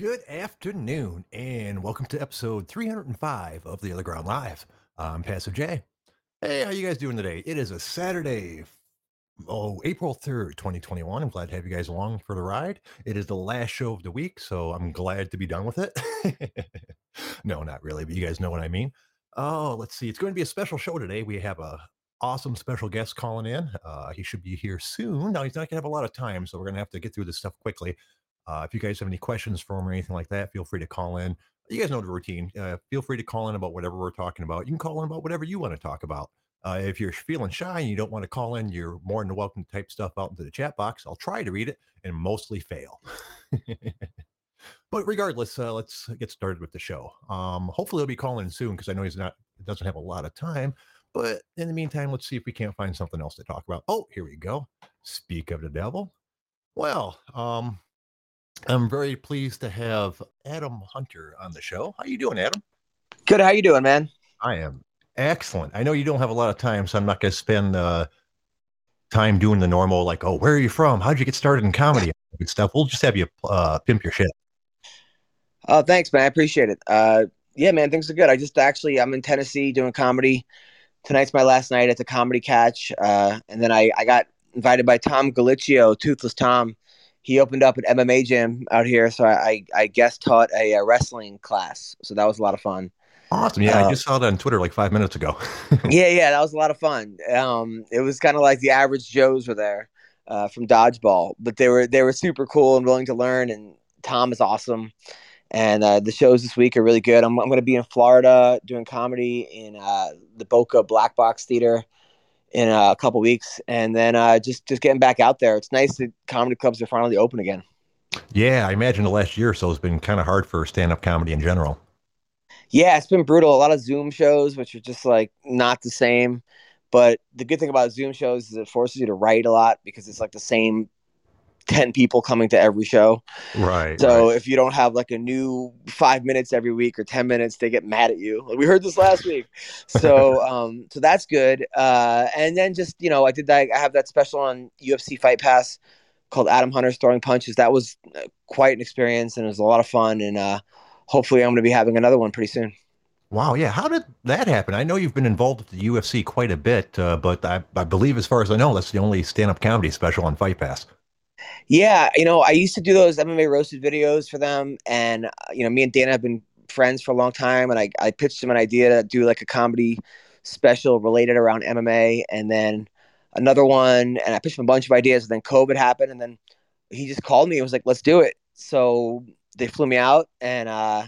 Good afternoon, and welcome to episode 305 of the OtherGround Live. I'm Passive J. Hey, how you guys doing today? It is a Saturday, oh, April 3rd, 2021. I'm glad to have you guys along for the ride. It is the last show of the week, so I'm glad to be done with it. no, not really, but you guys know what I mean. Oh, let's see. It's going to be a special show today. We have a awesome special guest calling in. Uh, he should be here soon. Now, he's not going to have a lot of time, so we're going to have to get through this stuff quickly. Uh, if you guys have any questions for him or anything like that, feel free to call in. You guys know the routine. Uh, feel free to call in about whatever we're talking about. You can call in about whatever you want to talk about. Uh, if you're feeling shy and you don't want to call in, you're more than welcome to type stuff out into the chat box. I'll try to read it and mostly fail. but regardless, uh, let's get started with the show. Um, hopefully, he'll be calling soon because I know he's not doesn't have a lot of time. But in the meantime, let's see if we can't find something else to talk about. Oh, here we go. Speak of the devil. Well, um, I'm very pleased to have Adam Hunter on the show. How you doing, Adam? Good. How you doing, man? I am excellent. I know you don't have a lot of time, so I'm not going to spend uh, time doing the normal, like, oh, where are you from? How'd you get started in comedy? and stuff. We'll just have you uh, pimp your shit. Oh, thanks, man. I appreciate it. Uh, yeah, man, things are good. I just actually, I'm in Tennessee doing comedy. Tonight's my last night at the Comedy Catch, uh, and then I, I got invited by Tom Gallicchio, Toothless Tom, he opened up an MMA gym out here, so I I guest taught a, a, wrestling class, so that was a lot of fun. Awesome! Yeah, uh, I just saw that on Twitter like five minutes ago. yeah, yeah, that was a lot of fun. Um, it was kind of like the average Joes were there uh, from dodgeball, but they were they were super cool and willing to learn. And Tom is awesome, and uh, the shows this week are really good. I'm I'm going to be in Florida doing comedy in uh, the Boca Black Box Theater in a couple weeks, and then uh, just just getting back out there. It's nice that comedy clubs are finally open again. Yeah, I imagine the last year or so has been kind of hard for stand up comedy in general. Yeah, it's been brutal. A lot of Zoom shows, which are just like not the same. But the good thing about Zoom shows is it forces you to write a lot because it's like the same 10 people coming to every show. Right. So right. if you don't have like a new five minutes every week or 10 minutes, they get mad at you. Like we heard this last week. So, um, so that's good. Uh, and then just, you know, I did that. I have that special on UFC Fight Pass called Adam Hunter's Throwing Punches. That was uh, quite an experience and it was a lot of fun. And, uh, hopefully I'm going to be having another one pretty soon. Wow, yeah. How did that happen? I know you've been involved with the UFC quite a bit, uh, but I, I believe, as far as I know, that's the only stand-up comedy special on Fight Pass. Yeah, you know, I used to do those MMA roasted videos for them, and uh, you know, me and Dana have been friends for a long time, and I I pitched him an idea to do like a comedy special related around MMA, and then another one, and I pitched him a bunch of ideas, and then COVID happened, and then he just called me and was like, "Let's do it." So they flew me out, and uh,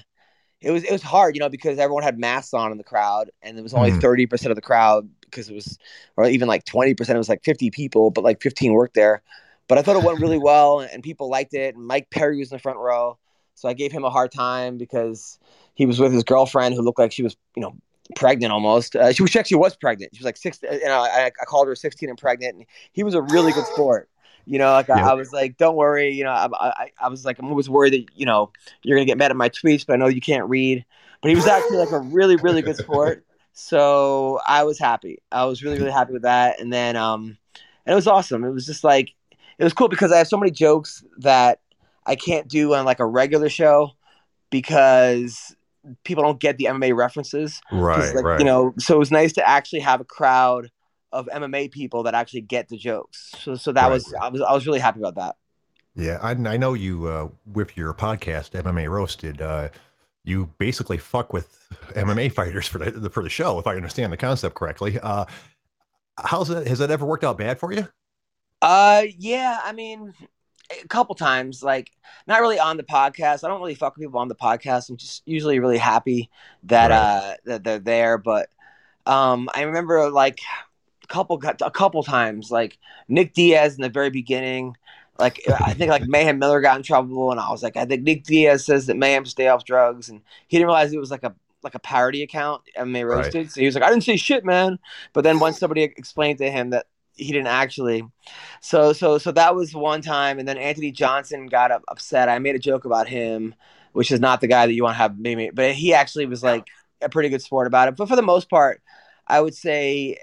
it was it was hard, you know, because everyone had masks on in the crowd, and it was only mm. thirty mm. percent of the crowd because it was, or even like twenty percent. It was like fifty people, but like fifteen worked there. But I thought it went really well, and people liked it. And Mike Perry was in the front row, so I gave him a hard time because he was with his girlfriend who looked like she was, you know, pregnant almost. Uh, she, she actually was pregnant. She was like six. You know, I, I called her sixteen and pregnant, and he was a really good sport. You know, like I, I, was like, don't worry. You know, I, I, I was like, I'm always worried that you know you're gonna get mad at my tweets, but I know you can't read. But he was actually like a really, really good sport. So I was happy. I was really, really happy with that. And then, um, and it was awesome. It was just like it was cool because I have so many jokes that I can't do on like a regular show because people don't get the MMA references. Right, like, right. You know, so it was nice to actually have a crowd of MMA people that actually get the jokes. So, so that right. was I was I was really happy about that. Yeah, I, I know you uh, with your podcast MMA Roasted. Uh, you basically fuck with MMA fighters for the for the show, if I understand the concept correctly. Uh, how's that? Has that ever worked out bad for you? Uh, yeah. I mean, a couple times, like not really on the podcast. I don't really fuck with people on the podcast. I'm just usually really happy that right. uh that they're there. But um, I remember like a couple a couple times, like Nick Diaz in the very beginning. Like I think like Mayhem Miller got in trouble, and I was like, I think Nick Diaz says that Mayhem stay off drugs, and he didn't realize it was like a like a parody account, MMA roasted. Right. So he was like, I didn't say shit, man. But then once somebody explained to him that he didn't actually. So so so that was one time, and then Anthony Johnson got upset. I made a joke about him, which is not the guy that you want to have maybe, but he actually was like a pretty good sport about it. But for the most part, I would say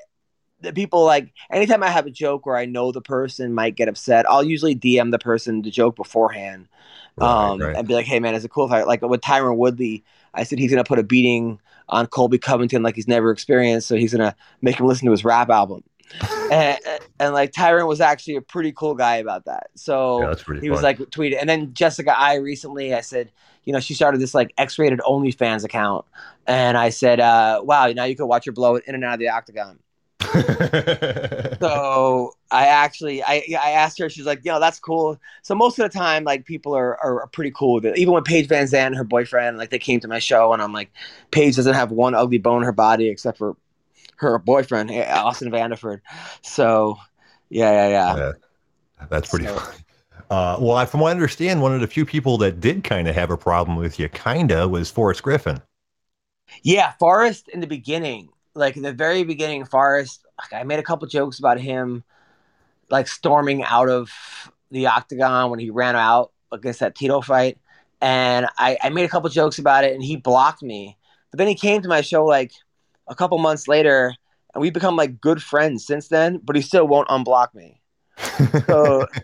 that people like anytime I have a joke where I know the person might get upset, I'll usually DM the person the joke beforehand, Right, um, right. and be like, "Hey man, is it cool if I like with Tyron Woodley? I said he's gonna put a beating on Colby Covington like he's never experienced, so he's gonna make him listen to his rap album." and, and like Tyron was actually a pretty cool guy about that. So Yeah, he was fun. like tweeted, and then Jessica Eye recently I said, you know, she started this like X-rated OnlyFans account, and I said, uh, wow, now you can watch her blow it in and out of the octagon. So I actually I I asked her, she's like, yo, that's cool. So most of the time, like people are, are, are pretty cool with it. Even when Paige VanZant and her boyfriend, like they came to my show, and I'm like, Paige doesn't have one ugly bone in her body except for her boyfriend, eh, Austin Vanderford. So yeah, yeah, yeah. Yeah, that's pretty So- funny. Uh, well, I, from what I understand, one of the few people that did kind of have a problem with you, kinda, was Forrest Griffin. Yeah, Forrest in the beginning, like in the very beginning, Forrest, like I made a couple jokes about him, like storming out of the octagon when he ran out against that Tito fight, and I, I made a couple jokes about it, and he blocked me. But then he came to my show like a couple months later, and we've become like good friends since then. But he still won't unblock me. So-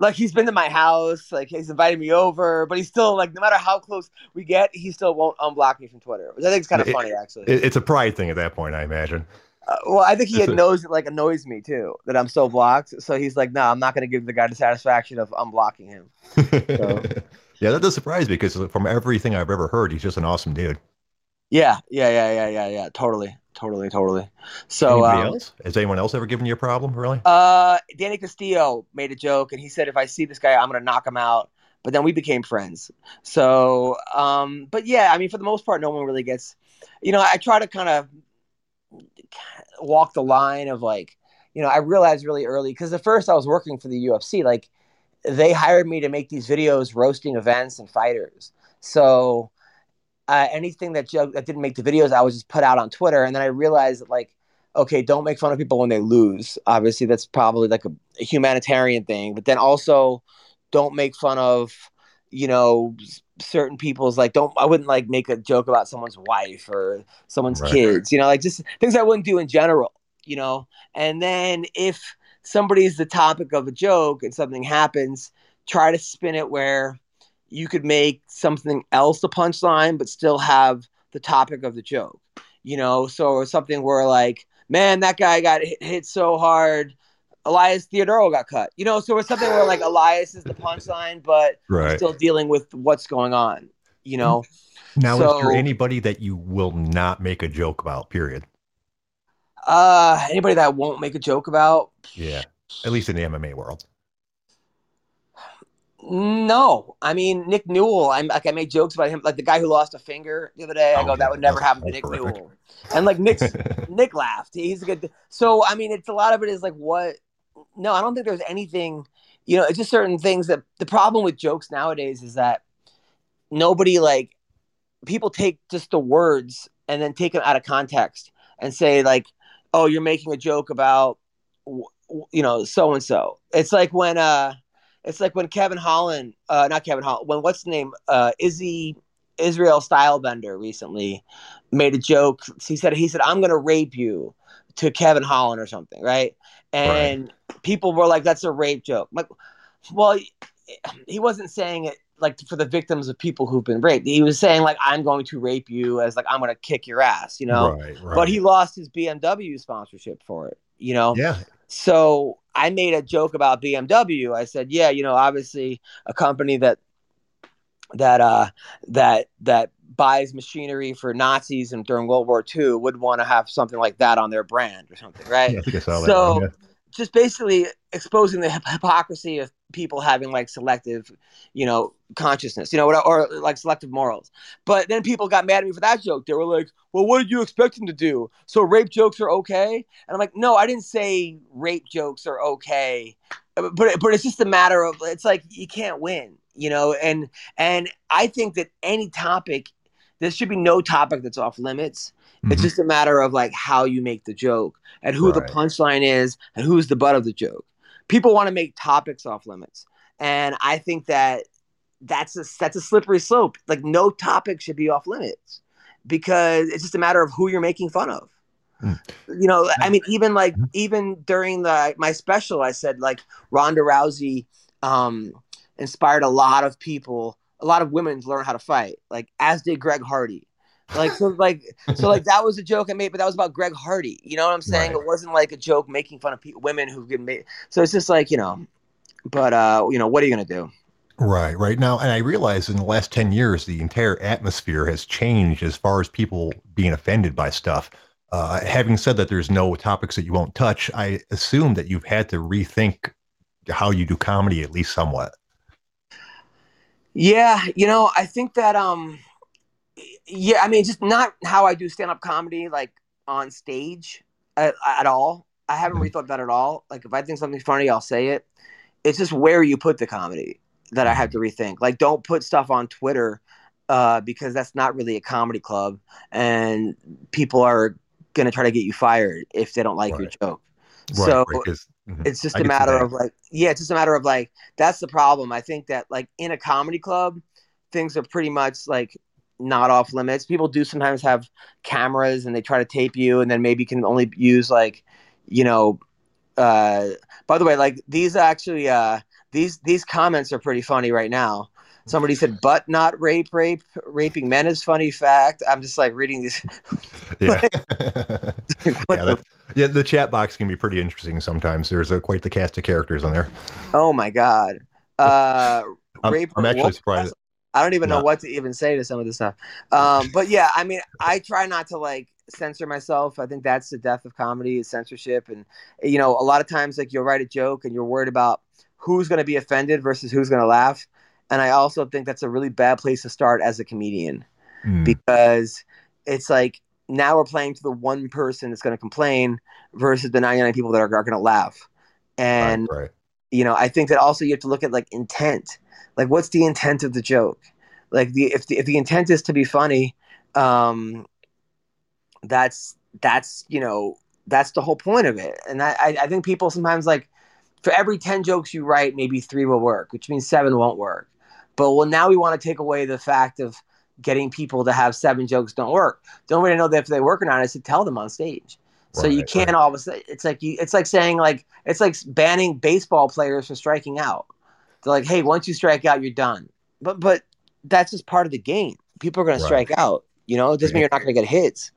Like he's been to my house, like he's invited me over, but he's still like no matter how close we get, he still won't unblock me from Twitter, which I think is kind of It- funny actually. It- it's a pride thing at that point, I imagine. Uh, well, I think he a- knows it like annoys me too that I'm so blocked. So he's like, no, I'm not going to give the guy the satisfaction of unblocking him. yeah, that does surprise me because from everything I've ever heard, he's just an awesome dude. Yeah, yeah, yeah, yeah, yeah, yeah. Totally, totally, totally. So, Anybody um, else? Has anyone else ever given you a problem? Really? uh, Danny Castillo made a joke, and he said, if I see this guy, I'm going to knock him out. But then we became friends. So, um, but yeah, I mean, for the most part, no one really gets. You know, I try to kind of walk the line of like, you know, I realized really early because at first I was working for the UFC, like they hired me to make these videos roasting events and fighters. So uh, anything that joke that didn't make the videos, I was just put out on Twitter, and then I realized that like, okay, don't make fun of people when they lose. Obviously, that's probably like a, a humanitarian thing, but then also don't make fun of, you know, certain people's like don't I wouldn't like make a joke about someone's wife or someone's Right. kids, you know, like just things I wouldn't do in general, you know. And then if somebody's the topic of a joke and something happens, try to spin it where you could make something else the punchline, but still have the topic of the joke. You know, so something where like, man, that guy got hit, hit so hard. Elias Theodorou got cut. You know, so it's something where like Elias is the punchline, but Right. still dealing with what's going on. You know, Now, is there anybody that you will not make a joke about? Period. uh, anybody that won't make a joke about, Yeah. At least in the MMA world. No, I mean Nick Newell. I'm like I made jokes about him, like the guy who lost a finger the other day. I Oh, go, that would never happen to Nick horrific. Newell. And like Nick's Nick laughed. He's a good. So I mean, it's a lot of it is like what. No, I don't think there's anything. You know, it's just certain things that the problem with jokes nowadays is that nobody like people take just the words and then take them out of context and say like, oh, you're making a joke about you know so and so. It's like when uh, it's like when Kevin Holland, uh, not Kevin Holland, when what's the name, uh, Izzy Israel Stylebender recently made a joke. He said he said I'm gonna rape you to Kevin Holland or something, right? And people were like, "That's a rape joke." I'm like, well, he wasn't saying it like for the victims of people who've been raped. He was saying like, "I'm going to rape you," as like I'm gonna kick your ass, you know. right, right. But he lost his BMW sponsorship for it, you know. yeah, So I made a joke about BMW. I said, yeah, you know, obviously a company that that uh that that buys machinery for Nazis and during World War II would want to have something like that on their brand or something, right? yeah, I think I saw that. So one, yeah. Just basically exposing the hypocrisy of people having like selective, you know, consciousness, you know, or, or like selective morals. But then people got mad at me for that joke. They were like, "Well, what did you expect him to do? So rape jokes are okay?" And I'm like, "No, I didn't say rape jokes are okay." Uh, but but it's just a matter of it's like you can't win, you know. And and I think that any topic, there should be no topic that's off limits. It's Mhm. just a matter of like how you make the joke and who the punchline is and who's the butt of the joke. People want to make topics off limits, and I think that that's a that's a slippery slope. Like no topic should be off limits because it's just a matter of who you're making fun of. mm. you know, I mean, even like mm-hmm. even during the my special, I said like Ronda Rousey um, inspired a lot of people, a lot of women to learn how to fight, like as did Greg Hardy. Like so, like so, like that was a joke I made, but that was about Greg Hardy. You know what I'm saying? Right. It wasn't like a joke making fun of pe- women who get made. So it's just like you know, but uh, you know, what are you gonna do? Right, right now, and I realize in the last ten years, the entire atmosphere has changed as far as people being offended by stuff. Uh, having said that, there's no topics that you won't touch. I assume that you've had to rethink how you do comedy at least somewhat. Yeah, you know, I think that um yeah, I mean just not how I do stand up comedy like on stage at, at all. I haven't mm-hmm. rethought that at all. Like if I think something's funny, I'll say it. It's just where you put the comedy that I have to mm-hmm. rethink. Like don't put stuff on Twitter uh, because that's not really a comedy club and people are going to try to get you fired if they don't like right. your joke. Right, so right, mm-hmm. it's just I a matter of like, yeah, it's just a matter of like, that's the problem. I think that like in a comedy club, things are pretty much like not off limits. People do sometimes have cameras and they try to tape you and then maybe you can only use like, you know, uh, by the way, like these actually, uh, these, these comments are pretty funny right now. Somebody said, "But not rape, rape, raping men is funny fact." I'm just like reading these. yeah. yeah, the, yeah, the chat box can be pretty interesting sometimes. There's a, quite the cast of characters on there. Oh my god! Uh, I'm, rape. I'm actually surprised. I don't even know what to even say to some of this stuff. Um, but yeah, I mean, I try not to like censor myself. I think that's the death of comedy is censorship. And you know, a lot of times like you'll write a joke and you're worried about who's going to be offended versus who's going to laugh. And I also think that's a really bad place to start as a comedian mm. because it's like now we're playing to the one person that's going to complain versus the 99 people that are, are going to laugh. And, right, right. you know, I think that also you have to look at like intent. Like, what's the intent of the joke? Like, the if the, if the intent is to be funny, um, that's that's you know that's the whole point of it. And I I think people sometimes like for every 10 jokes you write, maybe three will work, which means seven won't work. But well, now we want to take away the fact of getting people to have seven jokes don't work. The only way to know that if they work or not is to tell them on stage. So right, you can't right. always. It's like you. It's like saying like it's like banning baseball players for striking out. They're like, hey, once you strike out, you're done. But but that's just part of the game. People are going right. to strike out. You know, it doesn't mean you're not going to get hits.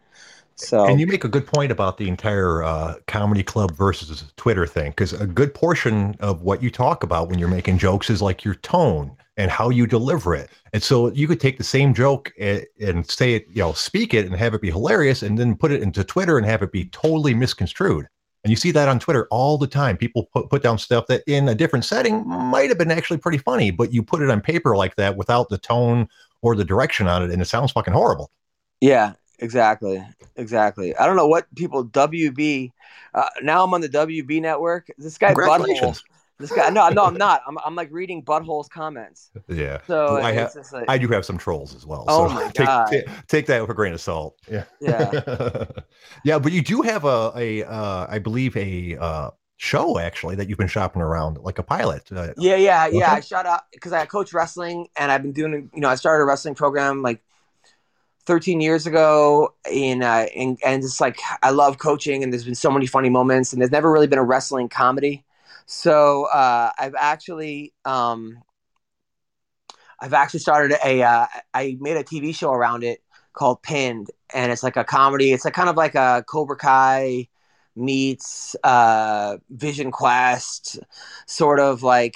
So, and you make a good point about the entire uh, comedy club versus Twitter thing, because a good portion of what you talk about when you're making jokes is like your tone and how you deliver it. And so you could take the same joke and, and say it, you know, speak it and have it be hilarious, and then put it into Twitter and have it be totally misconstrued. And you see that on Twitter all the time. People put, put down stuff that in a different setting might have been actually pretty funny, but you put it on paper like that without the tone or the direction on it, and it sounds fucking horrible. Yeah, exactly. Exactly. I don't know what people, WB, uh, now I'm on the WB network. This guy, Butthole this guy, no, no, I'm not. I'm, I'm like reading buttholes comments. Yeah. So I have, like, I do have some trolls as well. Oh so my take, god. Take, take, that with a grain of salt. Yeah. Yeah. yeah, but you do have a, a uh, I believe a uh, show actually that you've been shopping around like a pilot. Uh, yeah, yeah, okay. yeah. I shot up because I coach wrestling and I've been doing, you know, I started a wrestling program like 13 years ago in uh, and, and it's like I love coaching and there's been so many funny moments and there's never really been a wrestling comedy. So uh, I've actually um, I've actually started a uh, I made a TV show around it called Pinned, and it's like a comedy. It's like kind of like a Cobra Kai meets uh, Vision Quest, sort of like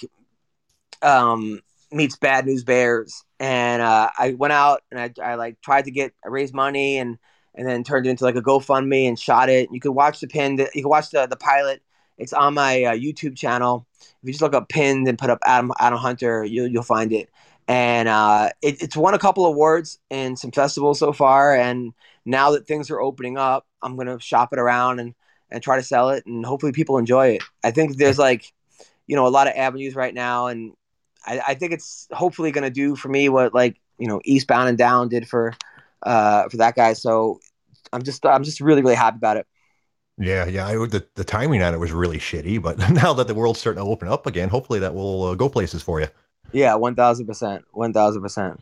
um, meets Bad News Bears. And uh, I went out and I, I like tried to get I raised money and and then turned it into like a GoFundMe and shot it. You could watch the pin. You can watch the the pilot it's on my uh, YouTube channel. If you just look up pinned and put up Adam Adam Hunter, you'll you'll find it. And uh, it, it's won a couple awards in some festivals so far. And now that things are opening up, I'm gonna shop it around and and try to sell it, and hopefully people enjoy it. I think there's like, you know, a lot of avenues right now, and I, I think it's hopefully gonna do for me what like you know Eastbound and Down did for uh, for that guy. So I'm just I'm just really really happy about it. Yeah, yeah. I, the the timing on it was really shitty, but now that the world's starting to open up again, hopefully that will uh, go places for you. Yeah, one thousand percent, one thousand percent.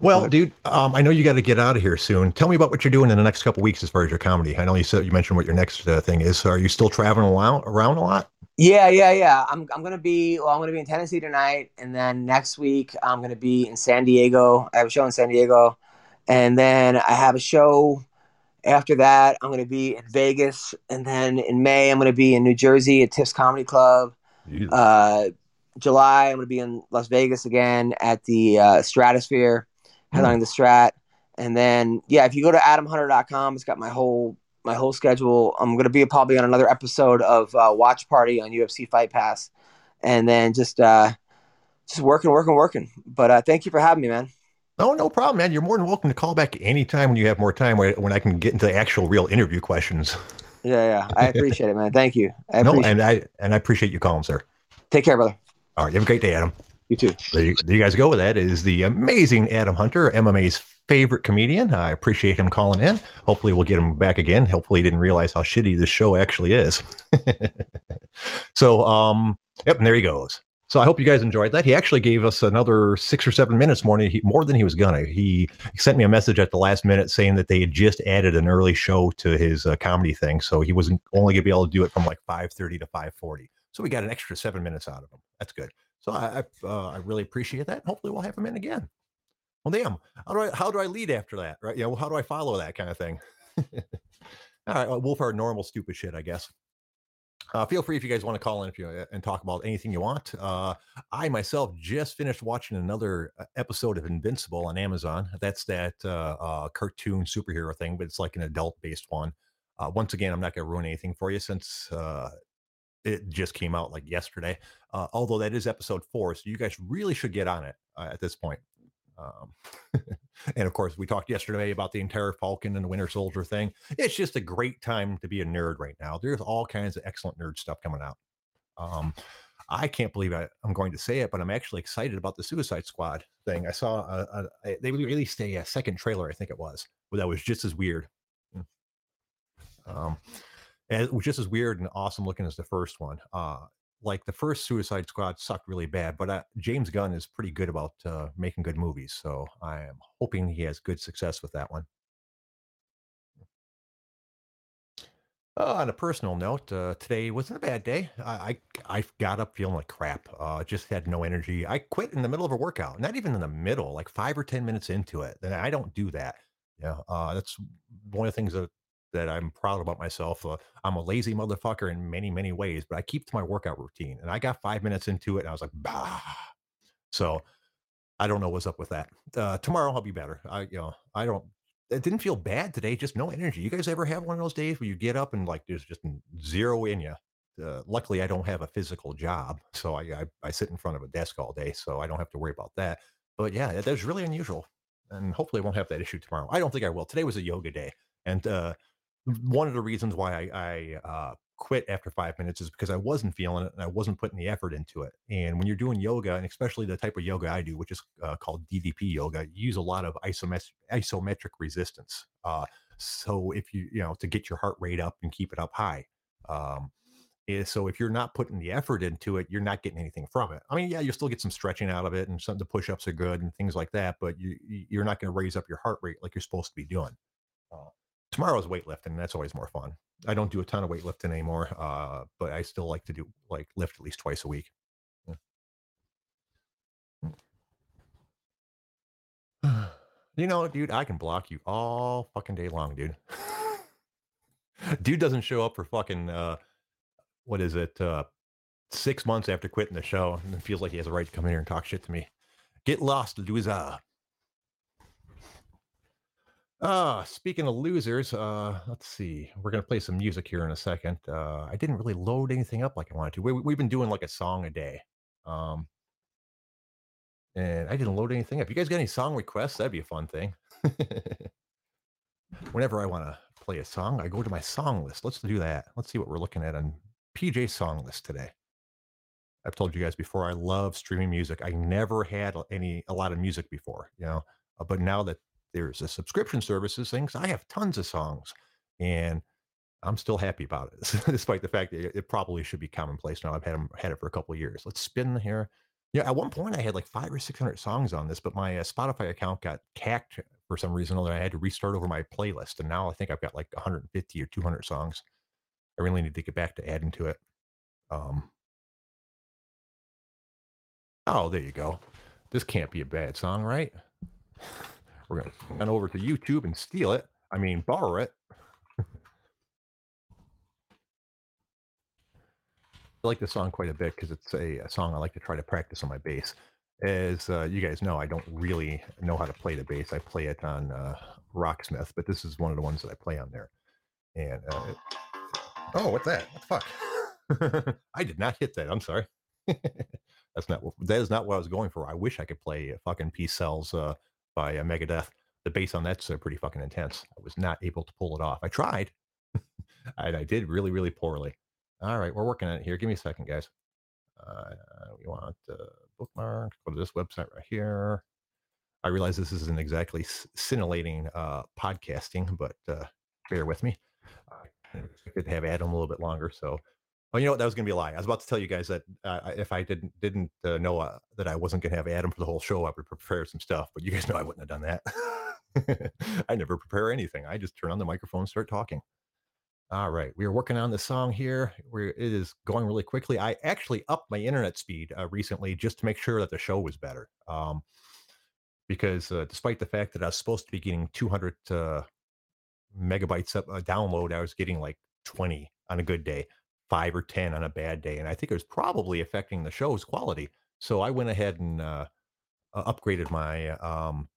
Well, dude, um, I know you got to get out of here soon. Tell me about what you're doing in the next couple weeks as far as your comedy. I know you said you mentioned what your next uh, thing is. So are you still traveling around, around a lot? Yeah, yeah, yeah. I'm I'm gonna be well. I'm gonna be in Tennessee tonight, and then next week I'm gonna be in San Diego. I have a show in San Diego, and then I have a show after that. I'm gonna be in Vegas, and then in May I'm gonna be in New Jersey at Tiff's Comedy Club. Uh, July I'm gonna be in Las Vegas again at the uh, Stratosphere, headlining the Strat, and then yeah, if you go to AdamHunter.com, it's got my whole my whole schedule. I'm gonna be probably on another episode of uh, Watch Party on UFC Fight Pass, and then just uh, just working, working, working. But uh, thank you for having me, man. Oh, no problem, man. You're more than welcome to call back anytime when you have more time, when I can get into the actual real interview questions. Yeah, yeah. I appreciate it, man. Thank you. I no, and I and I appreciate you calling, sir. Take care, brother. All right. You have a great day, Adam. You too. There you, there you guys go with that. Is the amazing Adam Hunter, MMA's favorite comedian. I appreciate him calling in. Hopefully, we'll get him back again. Hopefully, he didn't realize how shitty this show actually is. so, um, yep, and there he goes. So I hope you guys enjoyed that. He actually gave us another six or seven minutes more, he, more than he was gonna. He sent me a message at the last minute saying that they had just added an early show to his uh, comedy thing, so he wasn't only gonna be able to do it from like five thirty to five forty. So we got an extra seven minutes out of him. That's good. So I I, uh, I really appreciate that. Hopefully we'll have him in again. Well, damn. How do I how do I lead after that? Right? Yeah. Well, how do I follow that kind of thing? All right. Well, Wolf, our normal stupid shit, I guess. Uh, feel free if you guys want to call in if you uh, and talk about anything you want. Uh, I myself just finished watching another uh, episode of Invincible on Amazon. That's that uh, uh, cartoon superhero thing, but it's like an adult-based one. once again, I'm not going to ruin anything for you since it just came out like yesterday. although that is episode four, so you guys really should get on it at this point. Um, and of course, we talked yesterday about the entire Falcon and the Winter Soldier thing. It's just a great time to be a nerd right now. There's all kinds of excellent nerd stuff coming out. Um, I can't believe I, am going to say it, but I'm actually excited about the Suicide Squad thing. I saw a, a, a, they released a, a, second trailer, I think it was, that was just as weird. Hmm. Um, it was just as weird and awesome looking as the first one. Uh, like the first Suicide Squad sucked really bad, but uh, James Gunn is pretty good about uh, making good movies, so I am hoping he has good success with that one. Uh, on a personal note, uh, today wasn't a bad day. I, I, I got up feeling like crap. Uh, just had no energy. I quit in the middle of a workout, not even in the middle, like five or ten minutes into it. And I don't do that. Yeah, uh, that's one of the things that that I'm proud about myself. Uh, I'm a lazy motherfucker in many, many ways, but I keep to my workout routine. And I got five minutes into it and I was like, bah. So I don't know what's up with that. Uh, tomorrow I'll be better. I, you know, I don't, it didn't feel bad today, just no energy. You guys ever have one of those days where you get up and like there's just zero in you? Uh, luckily, I don't have a physical job, so I, I, I sit in front of a desk all day, so I don't have to worry about that. But yeah, that, that's really unusual, and hopefully, I won't have that issue tomorrow. I don't think I will. Today was a yoga day, and uh, one of the reasons why I, I uh, quit after five minutes is because I wasn't feeling it and I wasn't putting the effort into it. And when you're doing yoga, and especially the type of yoga I do, which is uh, called DDP yoga, you use a lot of isometric, isometric resistance. Uh, so if you, you know, to get your heart rate up and keep it up high. Um, eh, so if you're not putting the effort into it, you're not getting anything from it. I mean, yeah, you'll still get some stretching out of it, and some the push-ups are good and things like that, but you you're not going to raise up your heart rate like you're supposed to be doing. Uh, tomorrow's weightlifting. That's always more fun. I don't do a ton of weightlifting anymore, uh, but I still like to do like lift at least twice a week. You know, dude, I can block you all fucking day long, dude. dude doesn't show up for fucking uh, what is it? Uh, six months after quitting the show, and feels like he has a right to come in here and talk shit to me. Get lost, loser. Uh, speaking of losers, uh, let's see. We're gonna play some music here in a second. Uh, I didn't really load anything up like I wanted to. We, we've been doing like a song a day. Um, and I didn't load anything up. You guys got any song requests? That'd be a fun thing. Whenever I want to play a song, I go to my song list. Let's do that. Let's see what we're looking at on PJ song list today. I've told you guys before, I love streaming music. I never had any a lot of music before, you know, uh, but now that there's a subscription services things. I have tons of songs, and I'm still happy about it, despite the fact that it probably should be commonplace now. I've had them had it for a couple of years. Let's spin the here. Yeah, at one point I had like five or six hundred songs on this, but my uh, Spotify account got cacked for some reason or other. I had to restart over my playlist, and now I think I've got like 150 or 200 songs. I really need to get back to adding to it. Um, oh, there you go. This can't be a bad song, right? We're gonna run over to YouTube and steal it. I mean, borrow it. I like this song quite a bit because it's a, a, song I like to try to practice on my bass. As uh, you guys know, I don't really know how to play the bass. I play it on uh, Rocksmith, but this is one of the ones that I play on there. And uh, it... oh, what's that? What the fuck? I did not hit that. I'm sorry. That's not that is not what I was going for. I wish I could play fucking Peace Sells uh, by uh, Megadeth. The bass on that's uh, pretty fucking intense. I was not able to pull it off. I tried, and I did really, really poorly. All right, we're working on it here. Give me a second, guys. Uh, we want uh, bookmark. Go to this website right here. I realize this isn't exactly scintillating uh, podcasting, but uh, bear with me. I could have Adam a little bit longer. So, oh, you know what? That was going to be a lie. I was about to tell you guys that uh, if I didn't didn't uh, know uh, that I wasn't going to have Adam for the whole show, I would prepare some stuff. But you guys know I wouldn't have done that. I never prepare anything. I just turn on the microphone and start talking. All right, we are working on the song here. We're, it is going really quickly. I actually upped my internet speed uh, recently just to make sure that the show was better. Um, because uh, despite the fact that I was supposed to be getting 200 uh, megabytes of uh, download, I was getting like 20 on a good day, five or 10 on a bad day, and I think it was probably affecting the show's quality. So I went ahead and uh, upgraded my um,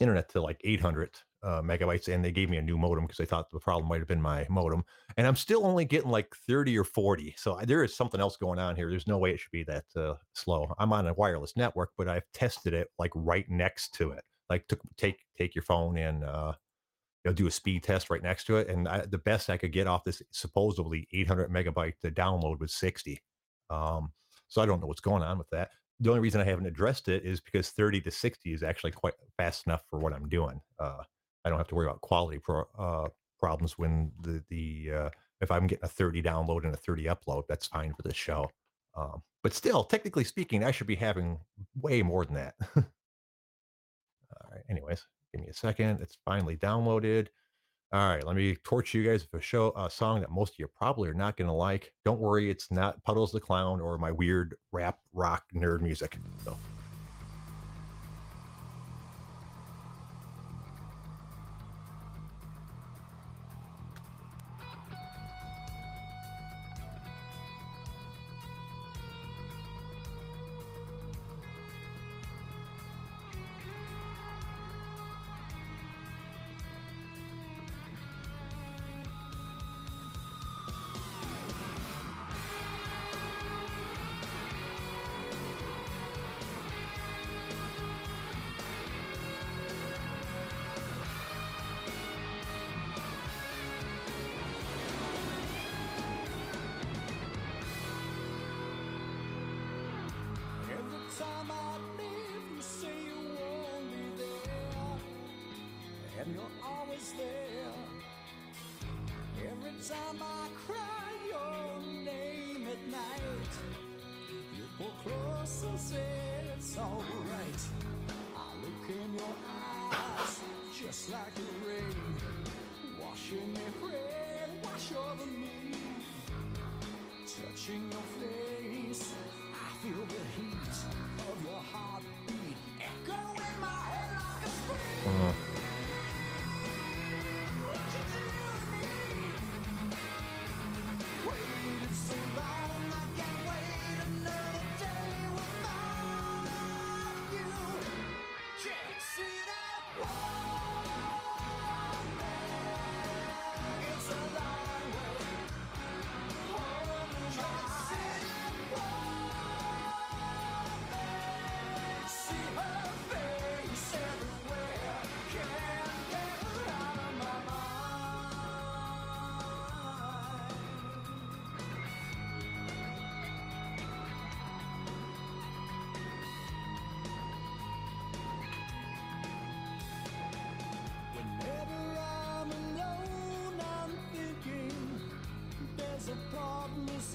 internet to like 800 uh, megabytes and they gave me a new modem because they thought the problem might have been my modem and i'm still only getting like 30 or 40 so there is something else going on here there's no way it should be that uh, slow i'm on a wireless network but i've tested it like right next to it like to take take your phone and uh you know, do a speed test right next to it and I, the best i could get off this supposedly 800 megabyte to download was 60 um so i don't know what's going on with that the only reason I haven't addressed it is because 30 to 60 is actually quite fast enough for what I'm doing. Uh, I don't have to worry about quality pro, uh, problems when the the uh, if I'm getting a 30 download and a 30 upload, that's fine for this show. Um, but still, technically speaking, I should be having way more than that. All right. Anyways, give me a second. It's finally downloaded. All right, let me torch you guys with a show a song that most of you probably are not going to like. Don't worry, it's not Puddles the Clown or my weird rap rock nerd music. So.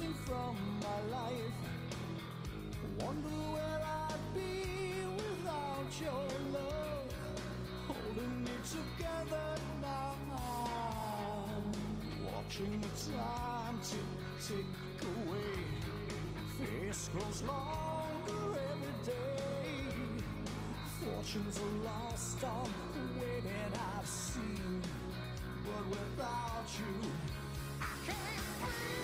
missing from my life. Wonder where I'd be without your love, holding me together now. Watching the time tick tick away, face grows longer every day. Fortunes are lost on the way that I've seen, but without you, I can't breathe.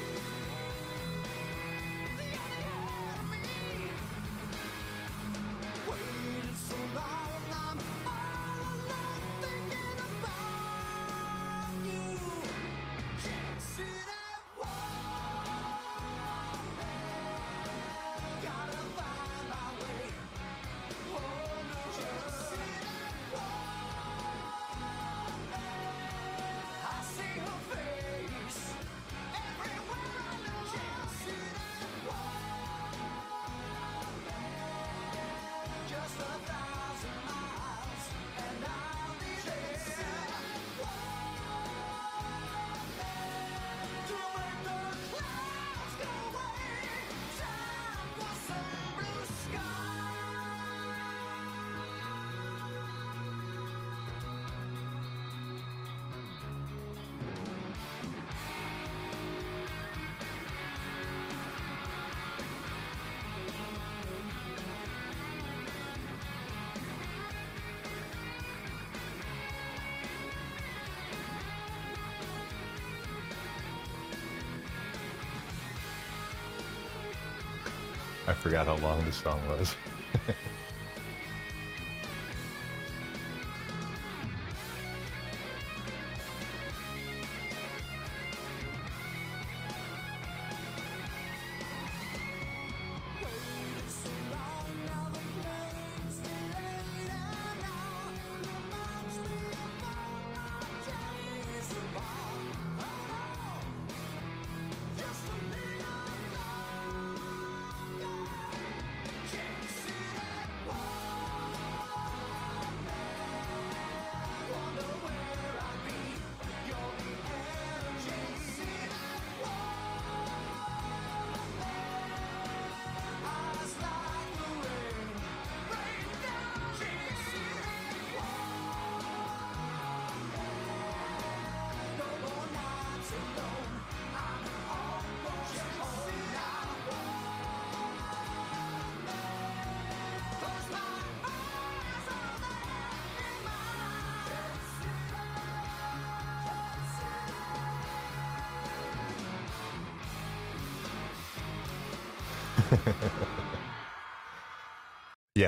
I forgot how long this song was.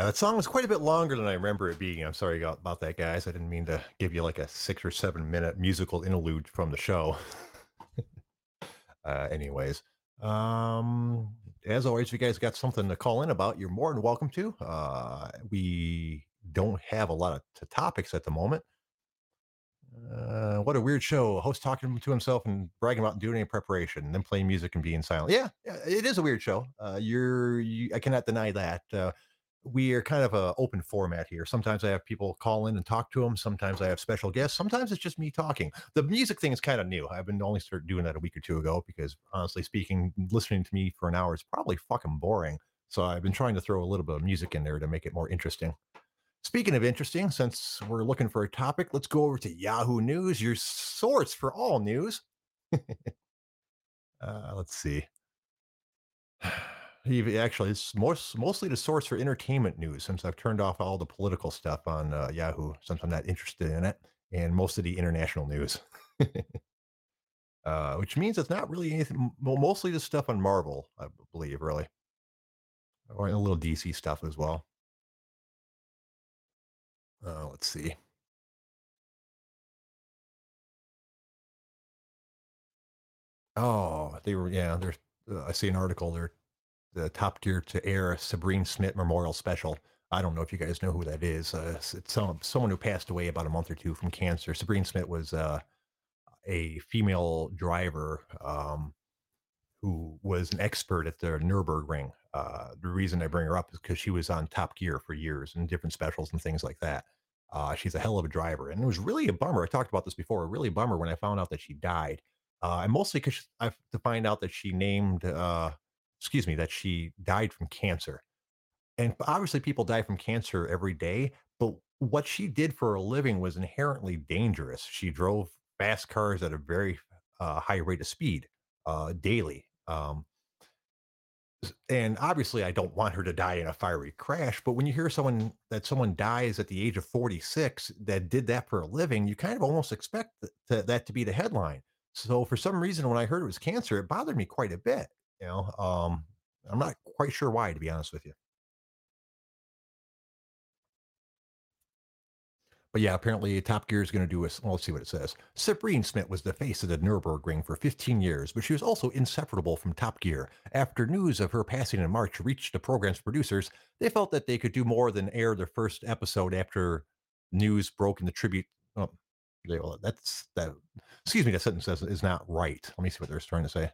Yeah, that song was quite a bit longer than I remember it being. I'm sorry about that, guys. I didn't mean to give you like a six or seven minute musical interlude from the show. uh, anyways, um, as always, if you guys got something to call in about, you're more than welcome to. Uh, we don't have a lot of t- topics at the moment. Uh, what a weird show. A host talking to himself and bragging about doing any preparation, and then playing music and being silent. Yeah, yeah, it is a weird show. Uh, you're, you, I cannot deny that. Uh, we are kind of a open format here. Sometimes I have people call in and talk to them. Sometimes I have special guests. Sometimes it's just me talking. The music thing is kind of new. I've been only started doing that a week or two ago because honestly speaking, listening to me for an hour is probably fucking boring. So I've been trying to throw a little bit of music in there to make it more interesting. Speaking of interesting, since we're looking for a topic, let's go over to Yahoo News, your source for all news. uh, let's see. Even- Actually, it's most, mostly the source for entertainment news since I've turned off all the political stuff on uh, Yahoo since I'm not interested in it, and most of the international news. uh, which means it's not really anything, mo- mostly the stuff on Marvel, I believe, really. Or a little DC stuff as well. Uh, let's see. Oh, they were, yeah, there's, uh, I see an article there, the Top Gear to air Sabine Schmitz Memorial Special. I don't know if you guys know who that is. Uh, it's some, someone who passed away about a month or two from cancer. Sabine Schmitz was uh, a female driver um, who was an expert at the Nürburgring. Uh, the reason I bring her up is because she was on Top Gear for years and different specials and things like that. Uh, she's a hell of a driver, and it was really a bummer. I talked about this before. Really a bummer when I found out that she died, uh, and mostly because I to find out that she named, uh, excuse me, that she died from cancer. and obviously people die from cancer every day, but what she did for a living was inherently dangerous. She drove fast cars at a very uh, high rate of speed uh, daily. Um, and obviously I don't want her to die in a fiery crash, but when you hear someone that someone dies at the age of 46 that did that for a living, you kind of almost expect th- to, that to be the headline. So for some reason, when I heard it was cancer, it bothered me quite a bit. You know, um, I'm not quite sure why, to be honest with you. But yeah, apparently Top Gear is going to do a. Well, let's see what it says. Sabine Schmitz was the face of the Nürburgring for 15 years, but she was also inseparable from Top Gear. After news of her passing in March reached the program's producers, they felt that they could do more than air their first episode after news broke in the tribute. Oh, they, well, that's that. Excuse me, that sentence is, is not right. Let me see what they're trying to say.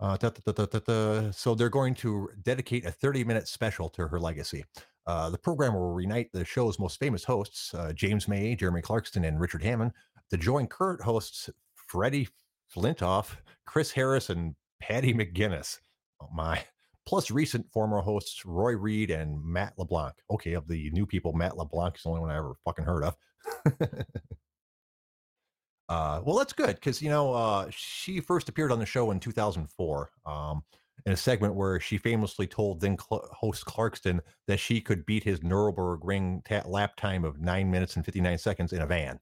Uh, da, da, da, so they're going to dedicate a 30 minute special to her legacy. Uh, the program will reunite the show's most famous hosts, uh, James May, Jeremy Clarkson, and Richard Hammond, to join current hosts Freddie Flintoff, Chris Harris, and Paddy McGuinness. Oh my. Plus recent former hosts Rory Reid and Matt LeBlanc. Okay, of the new people, Matt LeBlanc is the only one I ever fucking heard of. uh, well, that's good because, you know, uh, she first appeared on the show in 2004. Um, in a segment where she famously told then cl- host Clarkson that she could beat his Nurburgring ta- lap time of nine minutes and 59 seconds in a van,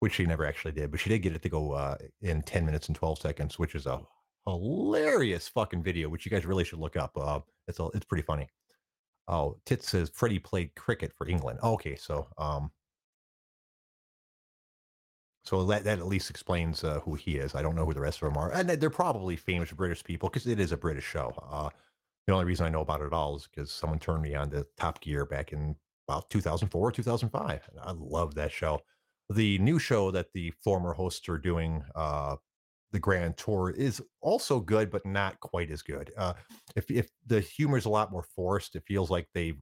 which she never actually did, but she did get it to go uh, in 10 minutes and 12 seconds, which is a hilarious fucking video, which you guys really should look up. Uh, it's a, it's pretty funny. Oh, Tits says Freddie played cricket for England. Okay, so um, so that, that at least explains uh, who he is. I don't know who the rest of them are. And they're probably famous British people because it is a British show. Uh, the only reason I know about it at all is because someone turned me on to Top Gear back in about 2004 or 2005. And I love that show. The new show that the former hosts are doing, uh, the Grand Tour, is also good, but not quite as good. Uh, if, if the humor is a lot more forced, it feels like they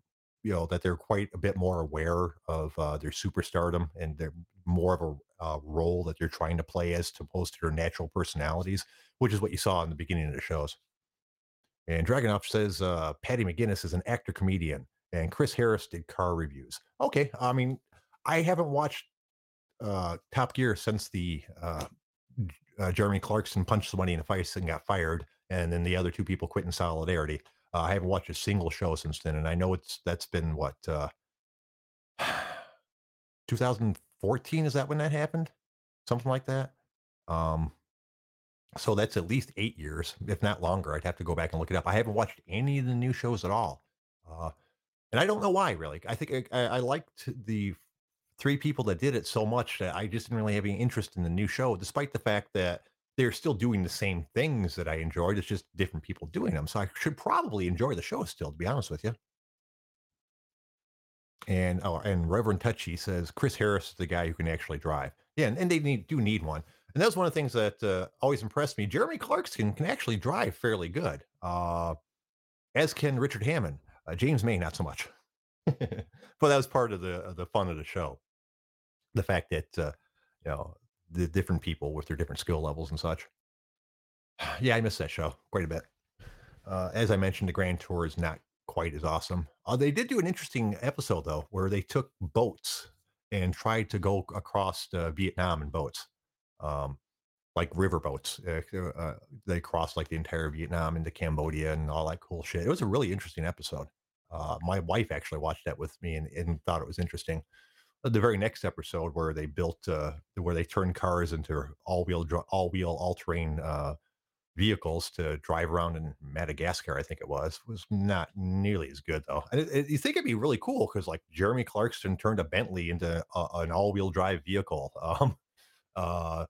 you know that they're quite a bit more aware of uh, their superstardom and they're more of a uh, role that they're trying to play as opposed to their natural personalities, which is what you saw in the beginning of the shows. And Dragonoff says uh, Paddy McGuinness is an actor comedian, and Chris Harris did car reviews. Okay, I mean, I haven't watched uh, Top Gear since the uh, uh, Jeremy Clarkson punched somebody in the face and got fired, and then the other two people quit in solidarity. Uh, I haven't watched a single show since then, and I know it's that's been what uh, 2014 is that when that happened, something like that. Um, so that's at least eight years, if not longer. I'd have to go back and look it up. I haven't watched any of the new shows at all, uh, and I don't know why. Really, I think I, I liked the three people that did it so much that I just didn't really have any interest in the new show, despite the fact that they're still doing the same things that I enjoyed. It's just different people doing them. So I should probably enjoy the show still, to be honest with you. And oh, and Reverend Touchy says Chris Harris is the guy who can actually drive. Yeah, and, and they need, do need one. And that was one of the things that uh, always impressed me. Jeremy Clarkson can actually drive fairly good, uh, as can Richard Hammond. Uh, James May, not so much. but that was part of the the fun of the show. The fact that uh, you know the different people with their different skill levels and such. Yeah, I missed that show quite a bit. Uh, as I mentioned, the Grand Tour is not quite as awesome. Uh, they did do an interesting episode though, where they took boats and tried to go across Vietnam in boats, um, like river boats. Uh, uh, they crossed like the entire Vietnam into Cambodia and all that cool shit. It was a really interesting episode. Uh, my wife actually watched that with me and, and thought it was interesting the very next episode where they built uh, where they turned cars into all wheel all wheel all terrain uh, vehicles to drive around in Madagascar, I think it was, was not nearly as good though. And it, it, you think it'd be really cool because like Jeremy Clarkson turned a Bentley into a, an all wheel drive vehicle. Um, uh,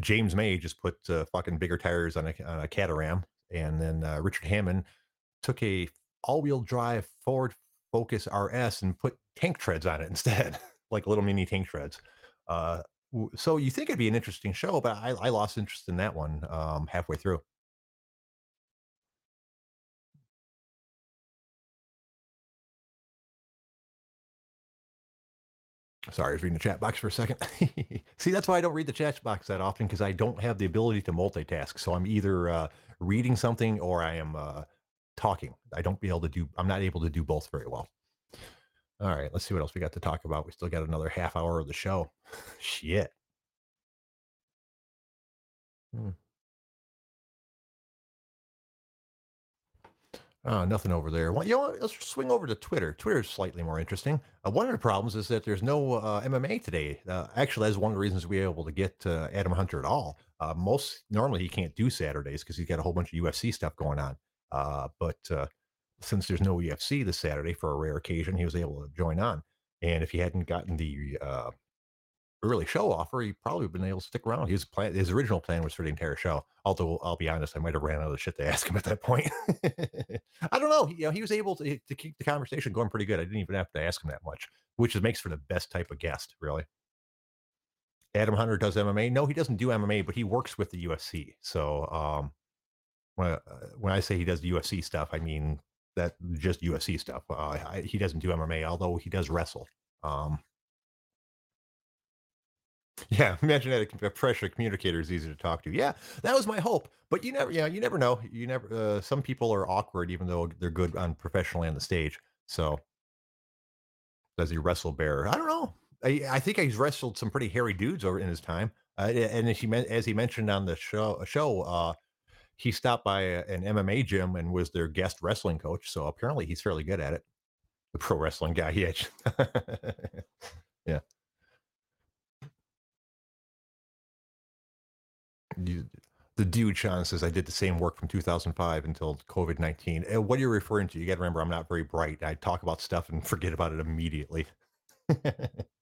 James May just put uh, fucking bigger tires on a, on a Caterham, and then uh, Richard Hammond took a all wheel drive Ford Focus RS and put tank treads on it instead, like little mini tank treads. Uh, so you think it'd be an interesting show, but I, I lost interest in that one um, halfway through. Sorry, I was reading the chat box for a second. See, that's why I don't read the chat box that often because I don't have the ability to multitask. So I'm either uh, reading something or I am uh, talking. I don't be able to do. I'm not able to do both very well. All right, let's see what else we got to talk about. We still got another half hour of the show. Shit. Hmm. Uh, nothing over there. Well, you know what? Let's swing over to Twitter. Twitter is slightly more interesting. Uh, one of the problems is that there's no uh, MMA today. Uh, actually, that's one of the reasons we were able to get uh, Adam Hunter at all. Uh, most normally he can't do Saturdays because he's got a whole bunch of UFC stuff going on. Uh, but uh, since there's no UFC this Saturday for a rare occasion, he was able to join on. And if he hadn't gotten the uh, early show offer, he probably would have been able to stick around. His plan, his original plan was for the entire show. Although I'll be honest, I might have ran out of shit to ask him at that point. I don't know. He, you know, he was able to to keep the conversation going pretty good. I didn't even have to ask him that much, which makes for the best type of guest, really. Adam Hunter does MMA. No, he doesn't do MMA, but he works with the UFC. So um, when uh, when I say he does UFC stuff, I mean that just UFC stuff. Uh, I, he doesn't do MMA, although he does wrestle. Um, yeah, imagine that a pressure communicator is easy to talk to. Yeah, that was my hope, but you never, yeah, you never know. You never. Uh, some people are awkward, even though they're good on professionally on the stage. So, does he wrestle bear? I don't know. I, I think he's wrestled some pretty hairy dudes over in his time. Uh, and as he, as he mentioned on the show, show uh, he stopped by a, an MMA gym and was their guest wrestling coach. So apparently he's fairly good at it. The pro wrestling guy, he yeah, yeah. You, the dude Sean says I did the same work from 2005 until COVID 19. Uh, what are you referring to? You got to remember, I'm not very bright. I talk about stuff and forget about it immediately.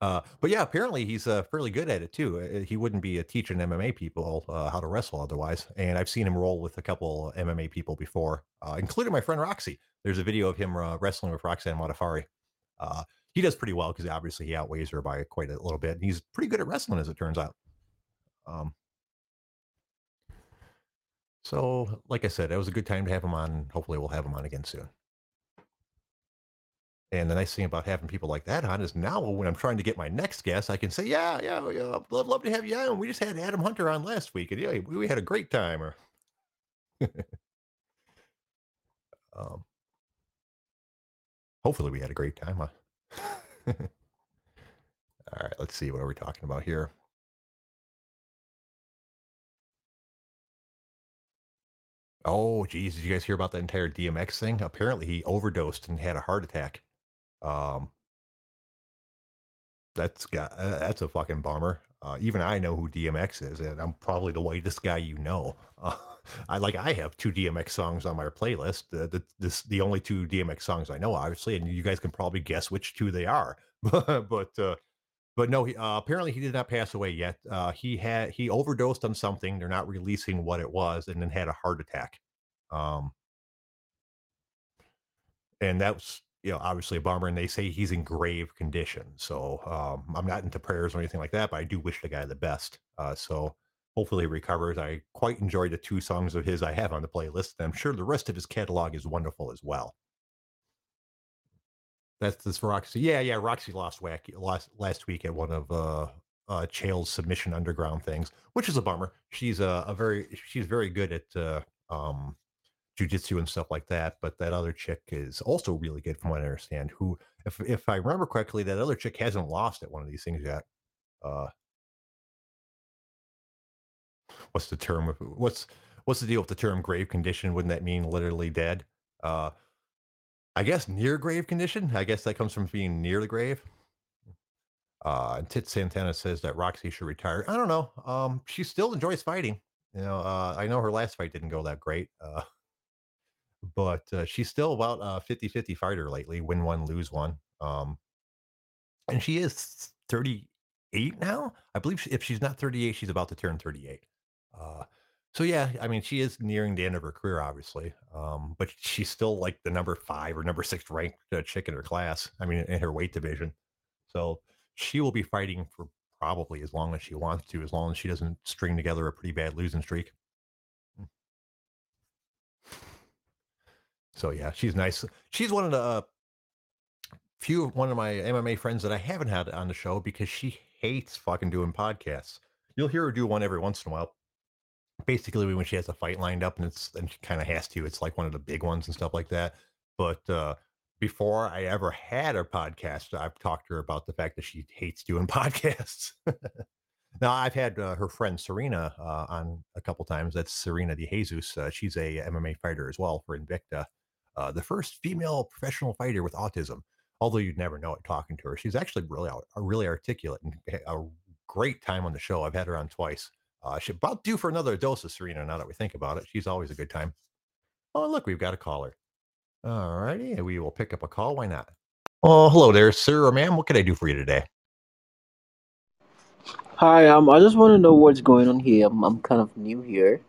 Uh, but yeah, apparently he's uh, fairly good at it too. Uh, he wouldn't be uh, teaching MMA people uh, how to wrestle otherwise. And I've seen him roll with a couple MMA people before, uh, including my friend Roxy. There's a video of him uh, wrestling with Roxanne Modafferi. Uh, he does pretty well because obviously he outweighs her by quite a little bit. And he's pretty good at wrestling, as it turns out. Um, so, like I said, it was a good time to have him on. Hopefully, we'll have him on again soon. And the nice thing about having people like that on is now when I'm trying to get my next guest, I can say, yeah, yeah, yeah I'd love, love to have you on. We just had Adam Hunter on last week, and yeah, we, had a great time. Or, um, hopefully, we had a great time. Huh? All right, let's see. What are we talking about here? Oh, geez, did you guys hear about the entire DMX thing? Apparently, he overdosed and had a heart attack. Um, that's got uh, that's a fucking bummer. Uh, even I know who DMX is, and I'm probably the whitest guy you know. Uh, I like I have two DMX songs on my playlist. The, the this the only two DMX songs I know, obviously, and you guys can probably guess which two they are. but uh, but no, he, uh, apparently he did not pass away yet. Uh, he had he overdosed on something. They're not releasing what it was, and then had a heart attack. Um, and that's you know, obviously a bummer, and they say he's in grave condition. So um, I'm not into prayers or anything like that, but I do wish the guy the best. Uh, so hopefully he recovers. I quite enjoyed the two songs of his I have on the playlist, and I'm sure the rest of his catalog is wonderful as well. That's this Roxy. Yeah, yeah. Roxy lost wacky last last week at one of uh uh Chael's submission underground things, which is a bummer. She's a, a very she's very good at uh um jujitsu and stuff like that. But that other chick is also really good, from what I understand. Who, if if I remember correctly, that other chick hasn't lost at one of these things yet. Uh, what's the term? Of, what's what's the deal with the term grave condition? Wouldn't that mean literally dead? Uh, I guess near grave condition. I guess that comes from being near the grave. Uh, and Tit Santana says that Roxy should retire. I don't know. Um, she still enjoys fighting. You know, uh, I know her last fight didn't go that great. Uh, but uh, she's still about a 50 50 fighter lately win one, lose one. Um, and she is 38 now. I believe she, if she's not 38, she's about to turn 38. Uh, so yeah, I mean, she is nearing the end of her career, obviously. Um, but she's still like the number five or number six ranked uh, chick in her class. I mean, in her weight division. So she will be fighting for probably as long as she wants to, as long as she doesn't string together a pretty bad losing streak. So yeah, she's nice. She's one of the uh, few one of my MMA friends that I haven't had on the show because she hates fucking doing podcasts. You'll hear her do one every once in a while, basically when she has a fight lined up and it's and she kind of has to. It's like one of the big ones and stuff like that. But uh, before I ever had a podcast, I've talked to her about the fact that she hates doing podcasts. now I've had uh, her friend Serena uh, on a couple times. That's Serena De Jesus. Uh, she's a MMA fighter as well for Invicta, uh, the first female professional fighter with autism. Although you'd never know it talking to her, she's actually really really articulate and a great time on the show. I've had her on twice. Uh, she's about due for another dose of Serena. Now that we think about it, she's always a good time. Oh, look, we've got a caller. All righty, we will pick up a call. Why not? Oh, hello there, sir or ma'am. What can I do for you today? Hi, um, I just want to know what's going on here. I'm, I'm kind of new here.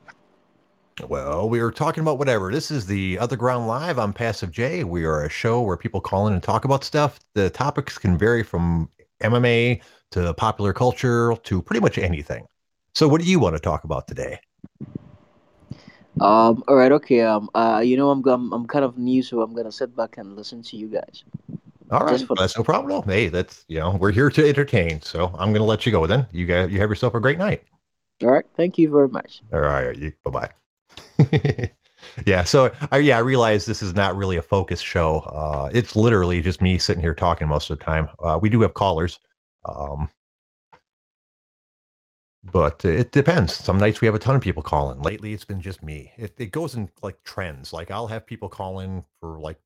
Well, we were talking about whatever. This is the OtherGround Live. I'm Passive J. We are a show where people call in and talk about stuff. The topics can vary from MMA to popular culture to pretty much anything. So, what do you want to talk about today? Um, all right, okay. Um, uh, you know, I'm I'm, I'm kind of new, so I'm gonna sit back and listen to you guys. All right, for- that's no problem. Hey, that's you know we're here to entertain. So I'm going to let you go then. You guys, you have yourself a great night. All right, thank you very much. All right, you, bye bye. yeah, so I yeah I realize this is not really a focus show. Uh, it's literally just me sitting here talking most of the time. Uh, we do have callers, um, but it depends. Some nights we have a ton of people calling. Lately, it's been just me. It, it goes in like trends. Like I'll have people call in for like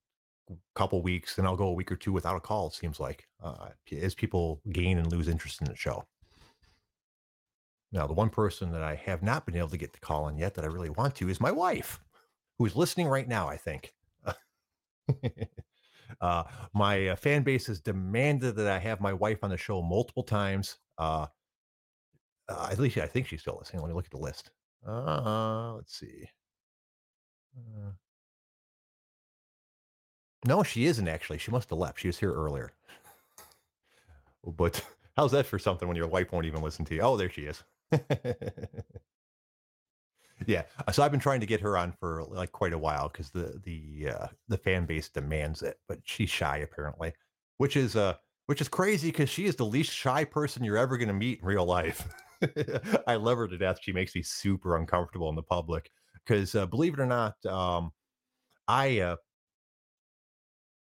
a couple weeks, then I'll go a week or two without a call. It seems like uh, as people gain and lose interest in the show. Now, the one person that I have not been able to get to call in yet that I really want to is my wife, who's listening right now, I think. uh, my uh, fan base has demanded that I have my wife on the show multiple times. Uh, uh, at least I think she's still listening. Let me look at the list. Uh, let's see. Uh, no, she isn't actually. She must have left. She was here earlier. But how's that for something when your wife won't even listen to you? Oh, there she is. yeah. So I've been trying to get her on for like quite a while because the the uh, the fan base demands it, but she's shy apparently, which is uh which is crazy because she is the least shy person you're ever going to meet in real life. I love her to death. She makes me super uncomfortable in the public because uh, believe it or not, um, I uh,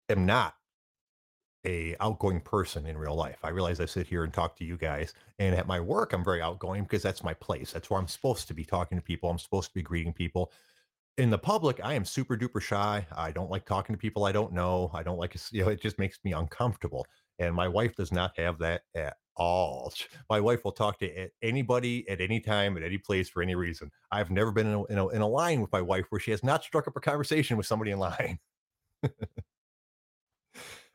am not a outgoing person in real life. I realize I sit here and talk to you guys, and at my work, I'm very outgoing because that's my place. That's where I'm supposed to be talking to people. I'm supposed to be greeting people. In the public, I am super duper shy. I don't like talking to people I don't know. I don't like, you know, it just makes me uncomfortable. And my wife does not have that at all. My wife will talk to anybody at any time, at any place, for any reason. I've never been in a, in a, in a line with my wife where she has not struck up a conversation with somebody in line.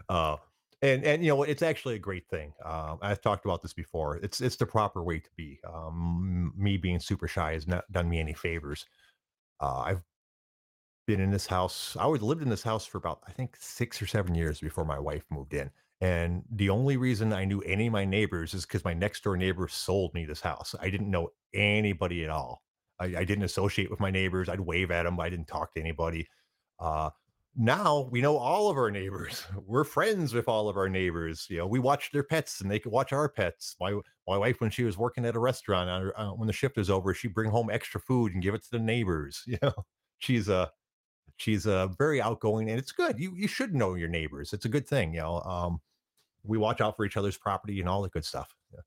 uh, and and you know it's actually a great thing. Um, I've talked about this before. It's it's the proper way to be. Um, me being super shy has not done me any favors. Uh, I've been in this house. I would lived in this house for about I think six or seven years before my wife moved in. And the only reason I knew any of my neighbors is because my next door neighbor sold me this house. I didn't know anybody at all. I, I didn't associate with my neighbors. I'd wave at them. I didn't talk to anybody. Uh, now we know all of our neighbors. We're friends with all of our neighbors. You know, we watch their pets and they could watch our pets. My my wife, when she was working at a restaurant, on her, uh, when the shift was over, she'd bring home extra food and give it to the neighbors. You know, she's a she's a very outgoing and it's good. You you should know your neighbors. It's a good thing. You know, um, we watch out for each other's property and all the good stuff. Yeah.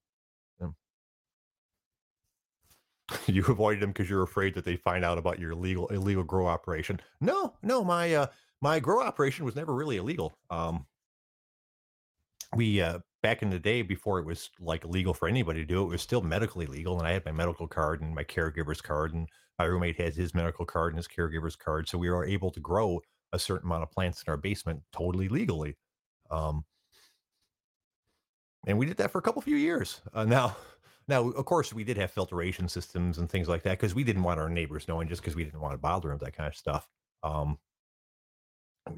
You avoided them because you're afraid that they find out about your illegal illegal grow operation. No, no, my uh my grow operation was never really illegal. Um we uh back in the day before it was like illegal for anybody to do it, it was still medically legal and I had my medical card and my caregiver's card and my roommate had his medical card and his caregiver's card. So we were able to grow a certain amount of plants in our basement totally legally. Um and we did that for a couple few years. Uh, now, now of course we did have filtration systems and things like that because we didn't want our neighbors knowing just because we didn't want to bother them that kind of stuff. Um,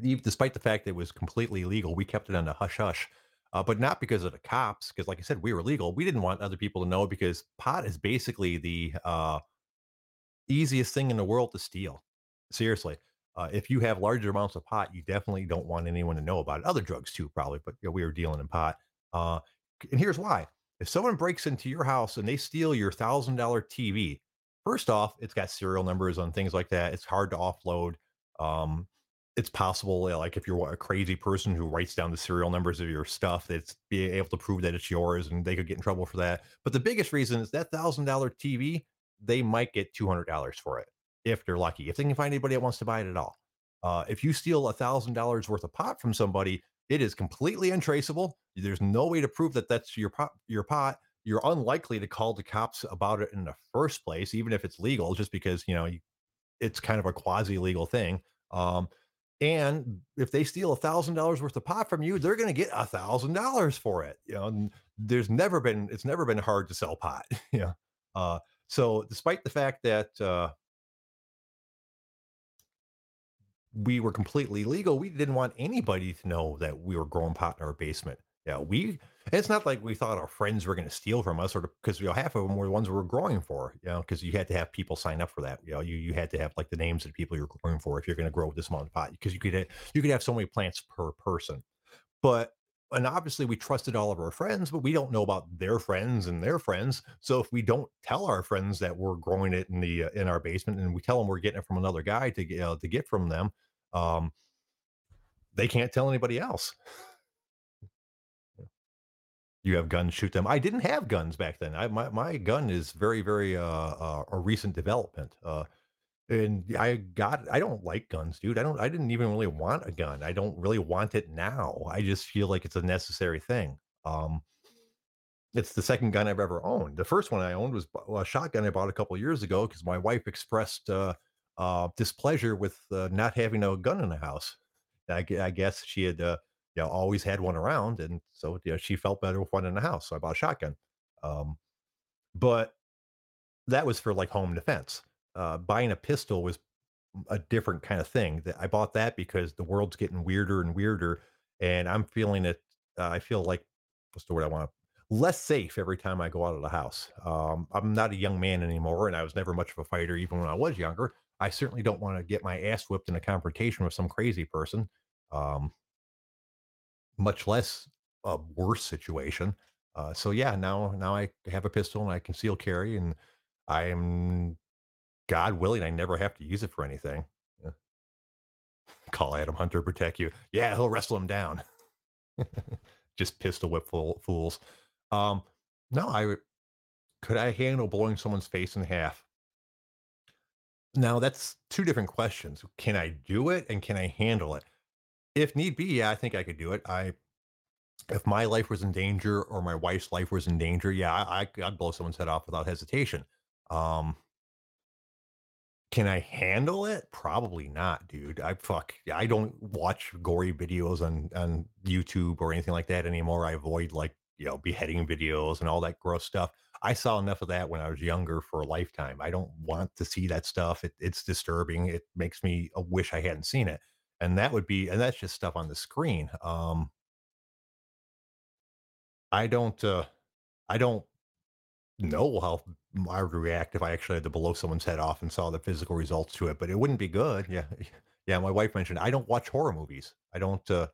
despite the fact that it was completely illegal, we kept it on the hush hush. Uh, but not because of the cops, because like I said, we were legal. We didn't want other people to know because pot is basically the uh, easiest thing in the world to steal. Seriously, uh, if you have larger amounts of pot, you definitely don't want anyone to know about it. Other drugs too, probably, but you know, we were dealing in pot. Uh, and here's why: if someone breaks into your house and they steal your thousand dollar TV first off, it's got serial numbers on things like that. It's hard to offload. Um, it's possible, like if you're a crazy person who writes down the serial numbers of your stuff, that's be able to prove that it's yours, and they could get in trouble for that. But the biggest reason is that thousand dollar TV, they might get two hundred dollars for it if they're lucky. If they can find anybody that wants to buy it at all. Uh, if you steal a thousand dollars worth of pot from somebody, it is completely untraceable. There's no way to prove that that's your pot. Your pot. You're unlikely to call the cops about it in the first place, even if it's legal, just because you know it's kind of a quasi legal thing. Um, and if they steal a thousand dollars worth of pot from you, they're going to get a thousand dollars for it. You know, there's never been it's never been hard to sell pot. know, uh, so despite the fact that uh, we were completely legal. We didn't want anybody to know that we were growing pot in our basement. Yeah, we. It's not like we thought our friends were going to steal from us, or because you know half of them were the ones we were growing for. You know, because you had to have people sign up for that. You know, you you had to have like the names of the people you're growing for if you're going to grow this amount of pot, because you could have, you could have so many plants per person. But and obviously we trusted all of our friends, but we don't know about their friends and their friends. So if we don't tell our friends that we're growing it in the uh, in our basement, and we tell them we're getting it from another guy to get uh, to get from them, um, they can't tell anybody else. You have guns, shoot them. I didn't have guns back then. I my my gun is very very uh, uh a recent development. Uh, and I got I don't like guns, dude. I don't I didn't even really want a gun. I don't really want it now. I just feel like it's a necessary thing. Um, it's the second gun I've ever owned. The first one I owned was a shotgun I bought a couple years ago because my wife expressed uh, uh, displeasure with uh, not having a gun in the house. I, I guess she had, uh, you know, always had one around, and so you know, she felt better with one in the house. So I bought a shotgun. Um, but that was for like home defense. Uh, buying a pistol was a different kind of thing. That I bought that because the world's getting weirder and weirder, and I'm feeling it. Uh, I feel like what's the word I want? Less safe every time I go out of the house. Um, I'm not a young man anymore, and I was never much of a fighter, even when I was younger. I certainly don't want to get my ass whipped in a confrontation with some crazy person, um, much less a worse situation. Uh, so yeah, now now I have a pistol and I conceal carry, and I am, God willing, I never have to use it for anything. Yeah. Call Adam Hunter protect you. Yeah, he'll wrestle him down. Just pistol whip full, fools. Um, no, I could I handle blowing someone's face in half now that's two different questions. Can I do it and can I handle it? If need be, yeah, I think I could do it. I if my life was in danger or my wife's life was in danger, yeah, I, I'd blow someone's head off without hesitation. Um, can I handle it? Probably not, dude. I fuck. I don't watch gory videos on on YouTube or anything like that anymore. I avoid like you know beheading videos and all that gross stuff. I saw enough of that when I was younger for a lifetime. I don't want to see that stuff. It, it's disturbing. It makes me uh, wish I hadn't seen it. And that would be, and that's just stuff on the screen. Um, I don't, uh, I don't know how I would react if I actually had to blow someone's head off and saw the physical results to it, but it wouldn't be good. Yeah. Yeah. My wife mentioned I don't watch horror movies. I don't, uh,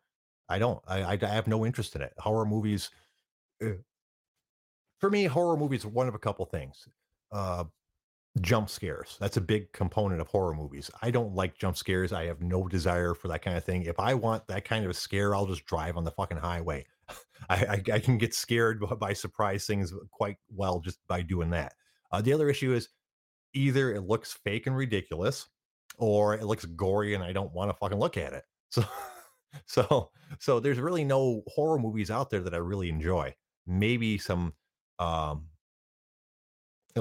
I don't, I, I have no interest in it. Horror movies, uh, for me, horror movies are one of a couple things. Uh, jump scares. That's a big component of horror movies. I don't like jump scares. I have no desire for that kind of thing. If I want that kind of a scare, I'll just drive on the fucking highway. I, I, I can get scared by surprise things quite well just by doing that. Uh, the other issue is either it looks fake and ridiculous, or it looks gory and I don't want to fucking look at it. So, so, so there's really no horror movies out there that I really enjoy. Maybe some um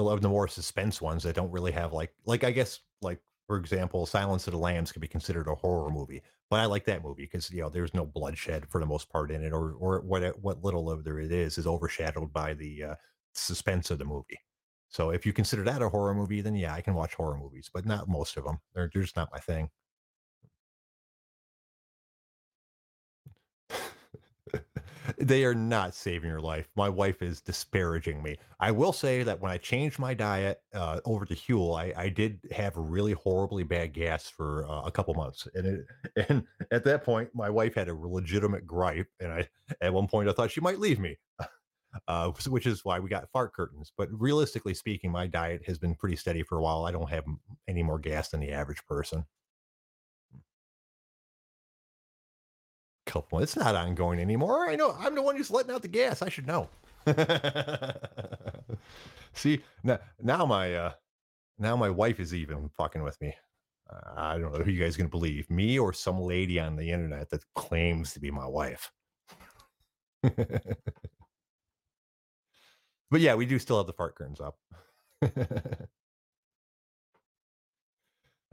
love the more suspense ones that don't really have like like I guess like for example, Silence of the Lambs could be considered a horror movie, but I like that movie because you know there's no bloodshed for the most part in it, or or what what little of there it is is overshadowed by the uh, suspense of the movie. So if you consider that a horror movie, then yeah, I can watch horror movies, but not most of them. They're, they're just not my thing. they are not saving your life. My wife is disparaging me. I will say that when I changed my diet uh, over to Huel, I, I, did have really horribly bad gas for uh, a couple months, and it, and at that point, my wife had a legitimate gripe, and I at one point I thought she might leave me. uh, which is why we got fart curtains. But realistically speaking, my diet has been pretty steady for a while. I don't have any more gas than the average person. Couple, it's not ongoing anymore. I know. I'm the one who's letting out the gas. I should know. See now, now my uh, now my wife is even fucking with me. Uh, I don't know who you guys gonna believe, me or some lady on the internet that claims to be my wife. but yeah, we do still have the fart curtains up.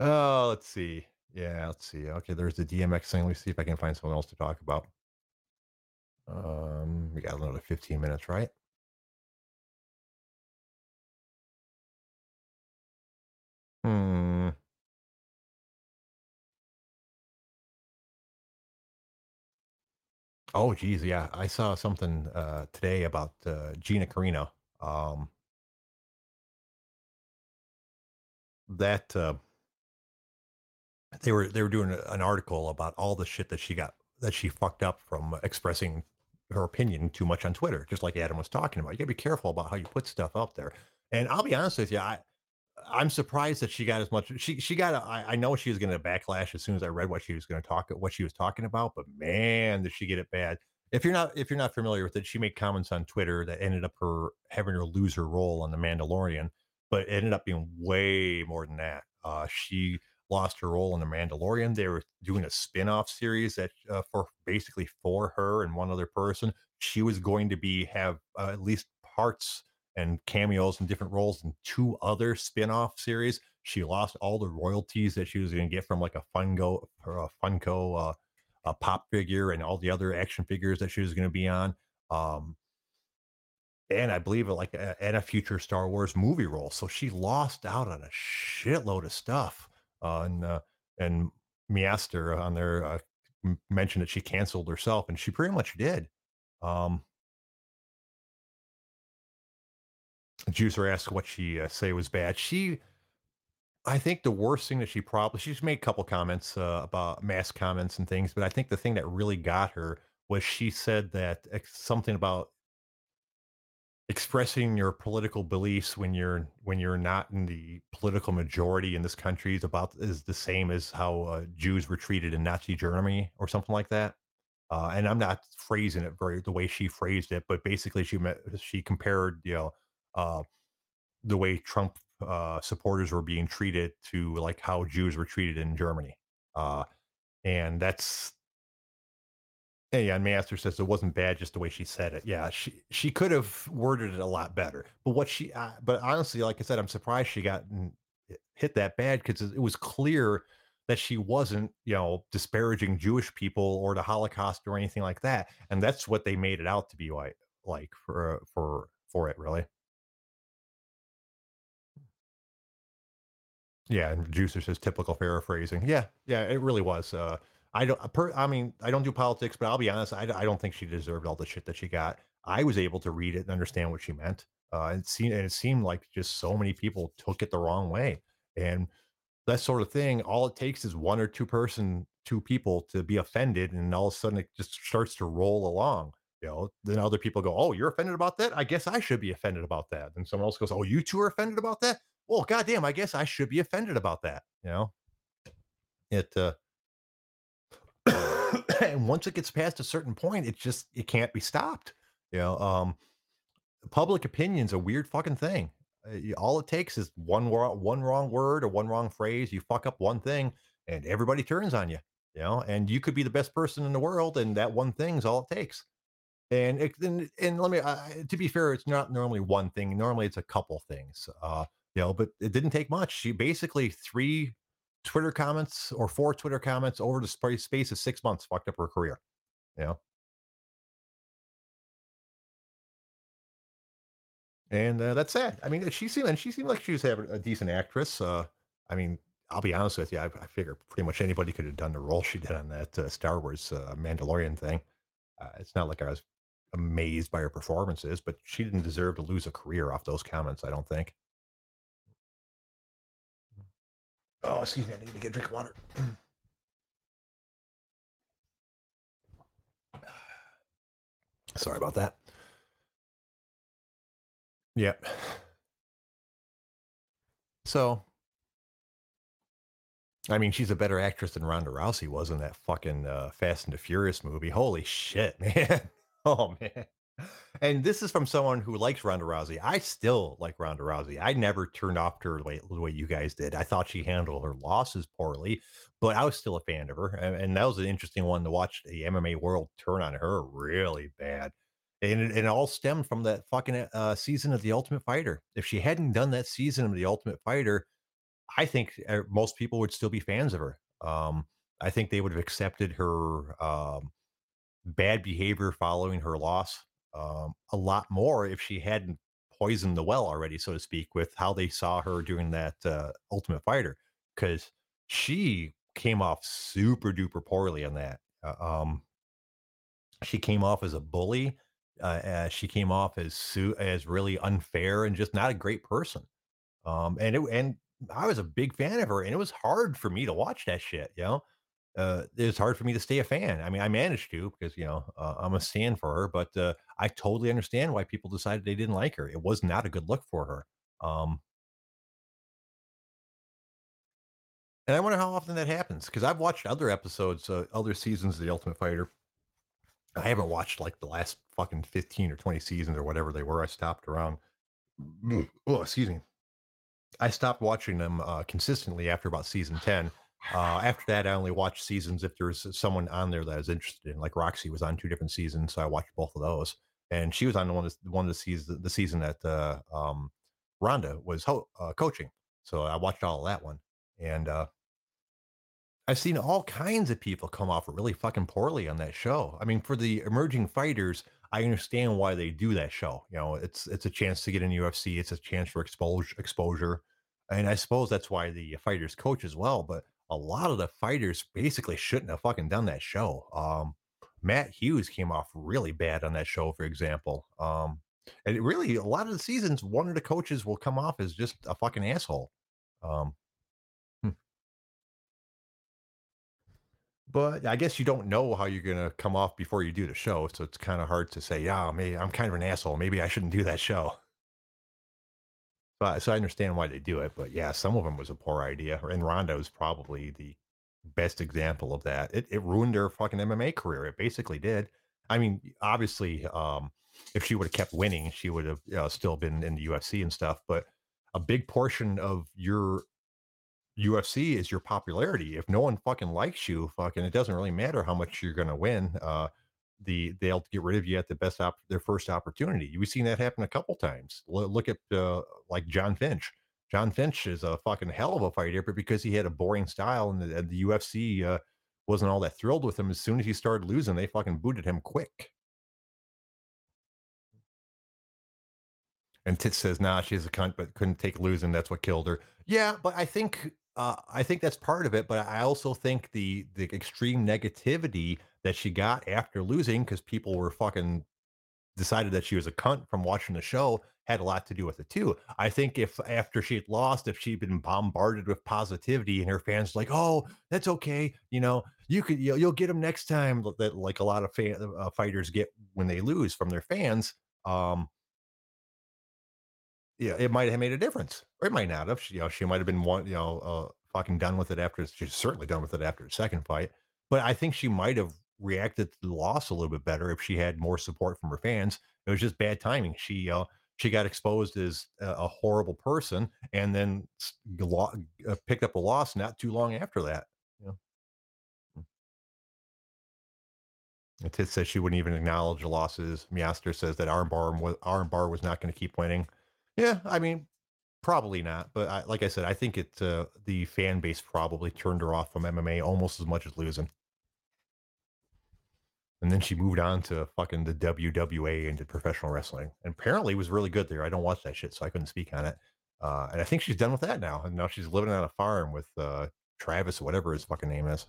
oh, let's see. Yeah, let's see. Okay, there's the DMX thing. Let's see if I can find someone else to talk about. Um, we got another 15 minutes, right? Hmm. Oh, geez, yeah. I saw something uh, today about uh, Gina Carano. Um, that uh, they were they were doing an article about all the shit that she got that she fucked up from expressing her opinion too much on Twitter, just like Adam was talking about. You gotta be careful about how you put stuff up there. And I'll be honest with you, I I'm surprised that she got as much. She she got. A, I, I know she was going to backlash as soon as I read what she was going to talk what she was talking about. But man, did she get it bad. If you're not if you're not familiar with it, she made comments on Twitter that ended up her having her lose her role on The Mandalorian, but it ended up being way more than that. Uh, she lost her role in The Mandalorian. They were doing a spin-off series that uh, for basically for her and one other person. She was going to be have uh, at least parts and cameos and different roles in two other spin-off series. She lost all the royalties that she was going to get from like a Funko a Funko uh, a pop figure and all the other action figures that she was going to be on. Um, and I believe uh, like a, and a future Star Wars movie role. So she lost out on a shitload of stuff. Uh, and and Miaster on there uh, mentioned that she canceled herself, and she pretty much did. Um, Juicer asked what she uh, say was bad. She, I think the worst thing that she probably she's made a couple comments uh, about mass comments and things, but I think the thing that really got her was she said that something about expressing your political beliefs when you're when you're not in the political majority in this country is about is the same as how uh, Jews were treated in Nazi Germany or something like that. Uh, and I'm not phrasing it very the way she phrased it, but basically she met, she compared you know uh, the way Trump uh, supporters were being treated to like how Jews were treated in Germany. Uh, and that's and yeah, and Master says it wasn't bad just the way she said it. Yeah, she she could have worded it a lot better. But what she uh, but honestly, like I said, I'm surprised she got hit that bad because it was clear that she wasn't, you know, disparaging Jewish people or the Holocaust or anything like that. And that's what they made it out to be like like for for for it really. Yeah, and Juicer says typical paraphrasing. Yeah, yeah, it really was. Uh, I don't. Per, I mean, I don't do politics, but I'll be honest. I, I don't think she deserved all the shit that she got. I was able to read it and understand what she meant. Uh, it seemed and it seemed like just so many people took it the wrong way, and that sort of thing. All it takes is one or two person, two people to be offended, and all of a sudden it just starts to roll along. You know, then other people go, "Oh, you're offended about that? I guess I should be offended about that." And someone else goes, "Oh, you two are offended about that? Well, goddamn, I guess I should be offended about that." You know, it. uh and once it gets past a certain point, it just it can't be stopped. You know, um, public opinion's a weird fucking thing. Uh, all it takes is one one wrong word or one wrong phrase. You fuck up one thing, and everybody turns on you. You know, and you could be the best person in the world, and that one thing's all it takes. And it, and, and let me uh, to be fair, it's not normally one thing. Normally, it's a couple things. Uh, you know, but it didn't take much. She basically three Twitter comments or four Twitter comments over the space of six months fucked up her career. You know, and uh, that's sad. I mean, she seemed and she seemed like she was having a decent actress. Uh, I mean, I'll be honest with you. I, I figure pretty much anybody could have done the role she did on that uh, Star Wars uh, Mandalorian thing. Uh, it's not like I was amazed by her performances, but she didn't deserve to lose a career off those comments. I don't think. Oh, excuse me. I need to get a drink of water. Sorry about that. Yep. So, I mean, she's a better actress than Ronda Rousey was in that fucking uh, Fast and the Furious movie. Holy shit, man. Oh, man. And this is from someone who likes Ronda Rousey. I still like Ronda Rousey. I never turned off to her the way, you guys did. I thought she handled her losses poorly, but I was still a fan of her. And, that was an interesting one to watch the MMA world turn on her really bad. And it, it all stemmed from that fucking uh, season of The Ultimate Fighter. If she hadn't done that season of The Ultimate Fighter, I think uh, most people would still be fans of her. Um, I think they would have accepted her um, bad behavior following her loss um, a lot more if she hadn't poisoned the well already, so to speak, with how they saw her doing that uh, Ultimate Fighter, because she came off super duper poorly on that. Uh, um, she came off as a bully. Uh, as she came off as su- as really unfair and just not a great person. Um, and it and I was a big fan of her, and it was hard for me to watch that shit. You know, uh, it was hard for me to stay a fan. I mean, I managed to because you know uh, I'm a stand for her, but uh, I totally understand why people decided they didn't like her. It was not a good look for her. Um, and I wonder how often that happens because I've watched other episodes, uh, other seasons of The Ultimate Fighter. I haven't watched like the last fucking 15 or 20 seasons or whatever they were. I stopped around. Oh, excuse me. I stopped watching them uh, consistently after about season 10. Uh, after that, I only watched seasons if there's someone on there that I was interested in. Like Roxy was on two different seasons, so I watched both of those. And she was on the one, one of the seasons, the season that uh, um, Ronda was ho- uh, coaching. So I watched all of that one. And uh, I've seen all kinds of people come off really fucking poorly on that show. I mean, for the emerging fighters, I understand why they do that show. You know, it's it's a chance to get in UFC. It's a chance for exposure, exposure, and I suppose that's why the fighters coach as well. But a lot of the fighters basically shouldn't have fucking done that show. Um, Matt Hughes came off really bad on that show, for example. Um, and really, a lot of the seasons, one of the coaches will come off as just a fucking asshole. Um, hmm. but I guess you don't know how you're gonna come off before you do the show, so it's kind of hard to say, yeah, maybe I'm kind of an asshole. Maybe I shouldn't do that show. But so I understand why they do it, but yeah, some of them was a poor idea. And Ronda was probably the best example of that. It it ruined her fucking MMA career. It basically did. I mean, obviously, um, if she would have kept winning, she would have know, still been in the UFC and stuff. But a big portion of your UFC is your popularity. If no one fucking likes you, fucking, it doesn't really matter how much you're gonna win. Uh, the they'll get rid of you at the best op- their first opportunity. We've seen that happen a couple times. L- look at uh, like Jon Fitch. Jon Fitch is a fucking hell of a fighter, but because he had a boring style and the, and the UFC uh, wasn't all that thrilled with him, as soon as he started losing, they fucking booted him quick. And Tits says, "Nah, she's a cunt, but couldn't take losing. That's what killed her." Yeah, but I think uh, I think that's part of it. But I also think the the extreme negativity that she got after losing because people were fucking decided that she was a cunt from watching the show had a lot to do with it too. I think if after she had lost, if she'd been bombarded with positivity and her fans like, "Oh, that's okay," you know, you could you'll, you'll get them next time. That like a lot of uh, fighters get when they lose from their fans. Um, yeah, it might have made a difference, or it might not have. She, you know, she might have been one, you know, uh, fucking done with it after. She's certainly done with it after the second fight. But I think she might have reacted to the loss a little bit better if she had more support from her fans. It was just bad timing. She uh, she got exposed as a, horrible person, and then uh, picked up a loss not too long after that. You know? Tit says she wouldn't even acknowledge the losses. Miaster says that Armbar Armbar was not going to keep winning. Yeah, I mean, probably not. But I, like I said, I think it uh, the fan base probably turned her off from MMA almost as much as losing. And then she moved on to fucking the WWA and did professional wrestling. And apparently was really good there. I don't watch that shit, so I couldn't speak on it. Uh, and I think she's done with that now. And now she's living on a farm with uh, Travis, whatever his fucking name is.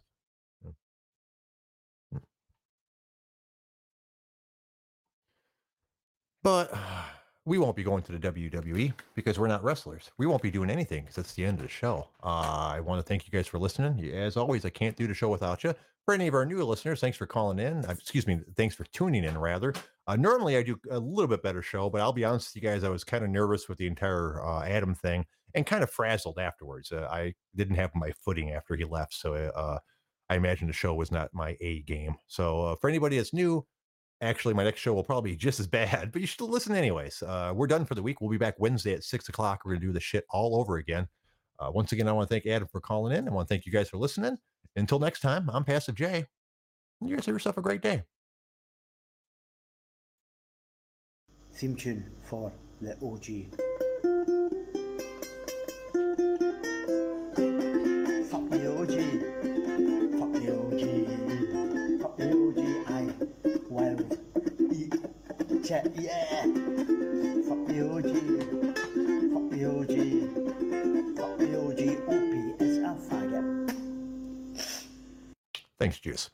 But we won't be going to the WWE because we're not wrestlers. We won't be doing anything because it's the end of the show. Uh, I want to thank you guys for listening. As always, I can't do the show without you. For any of our new listeners, thanks for calling in. Uh, excuse me, thanks for tuning in, rather. Uh, normally, I do a little bit better show, but I'll be honest with you guys, I was kind of nervous with the entire uh, Adam thing and kind of frazzled afterwards. Uh, I didn't have my footing after he left, so uh, I imagine the show was not my A game. So uh, for anybody that's new, actually, my next show will probably be just as bad, but you should listen anyways. Uh, we're done for the week. We'll be back Wednesday at six o'clock. We're gonna do the shit all over again. Uh, once again, I want to thank Adam for calling in. I want to thank you guys for listening. Until next time, I'm Passive J. You guys have yourself a great day. theme tune for the OG. Fuck the OG. Fuck the OG. Fuck the OG. I wild yeah. Fuck the OG. Fuck the OG. Thanks, Juice.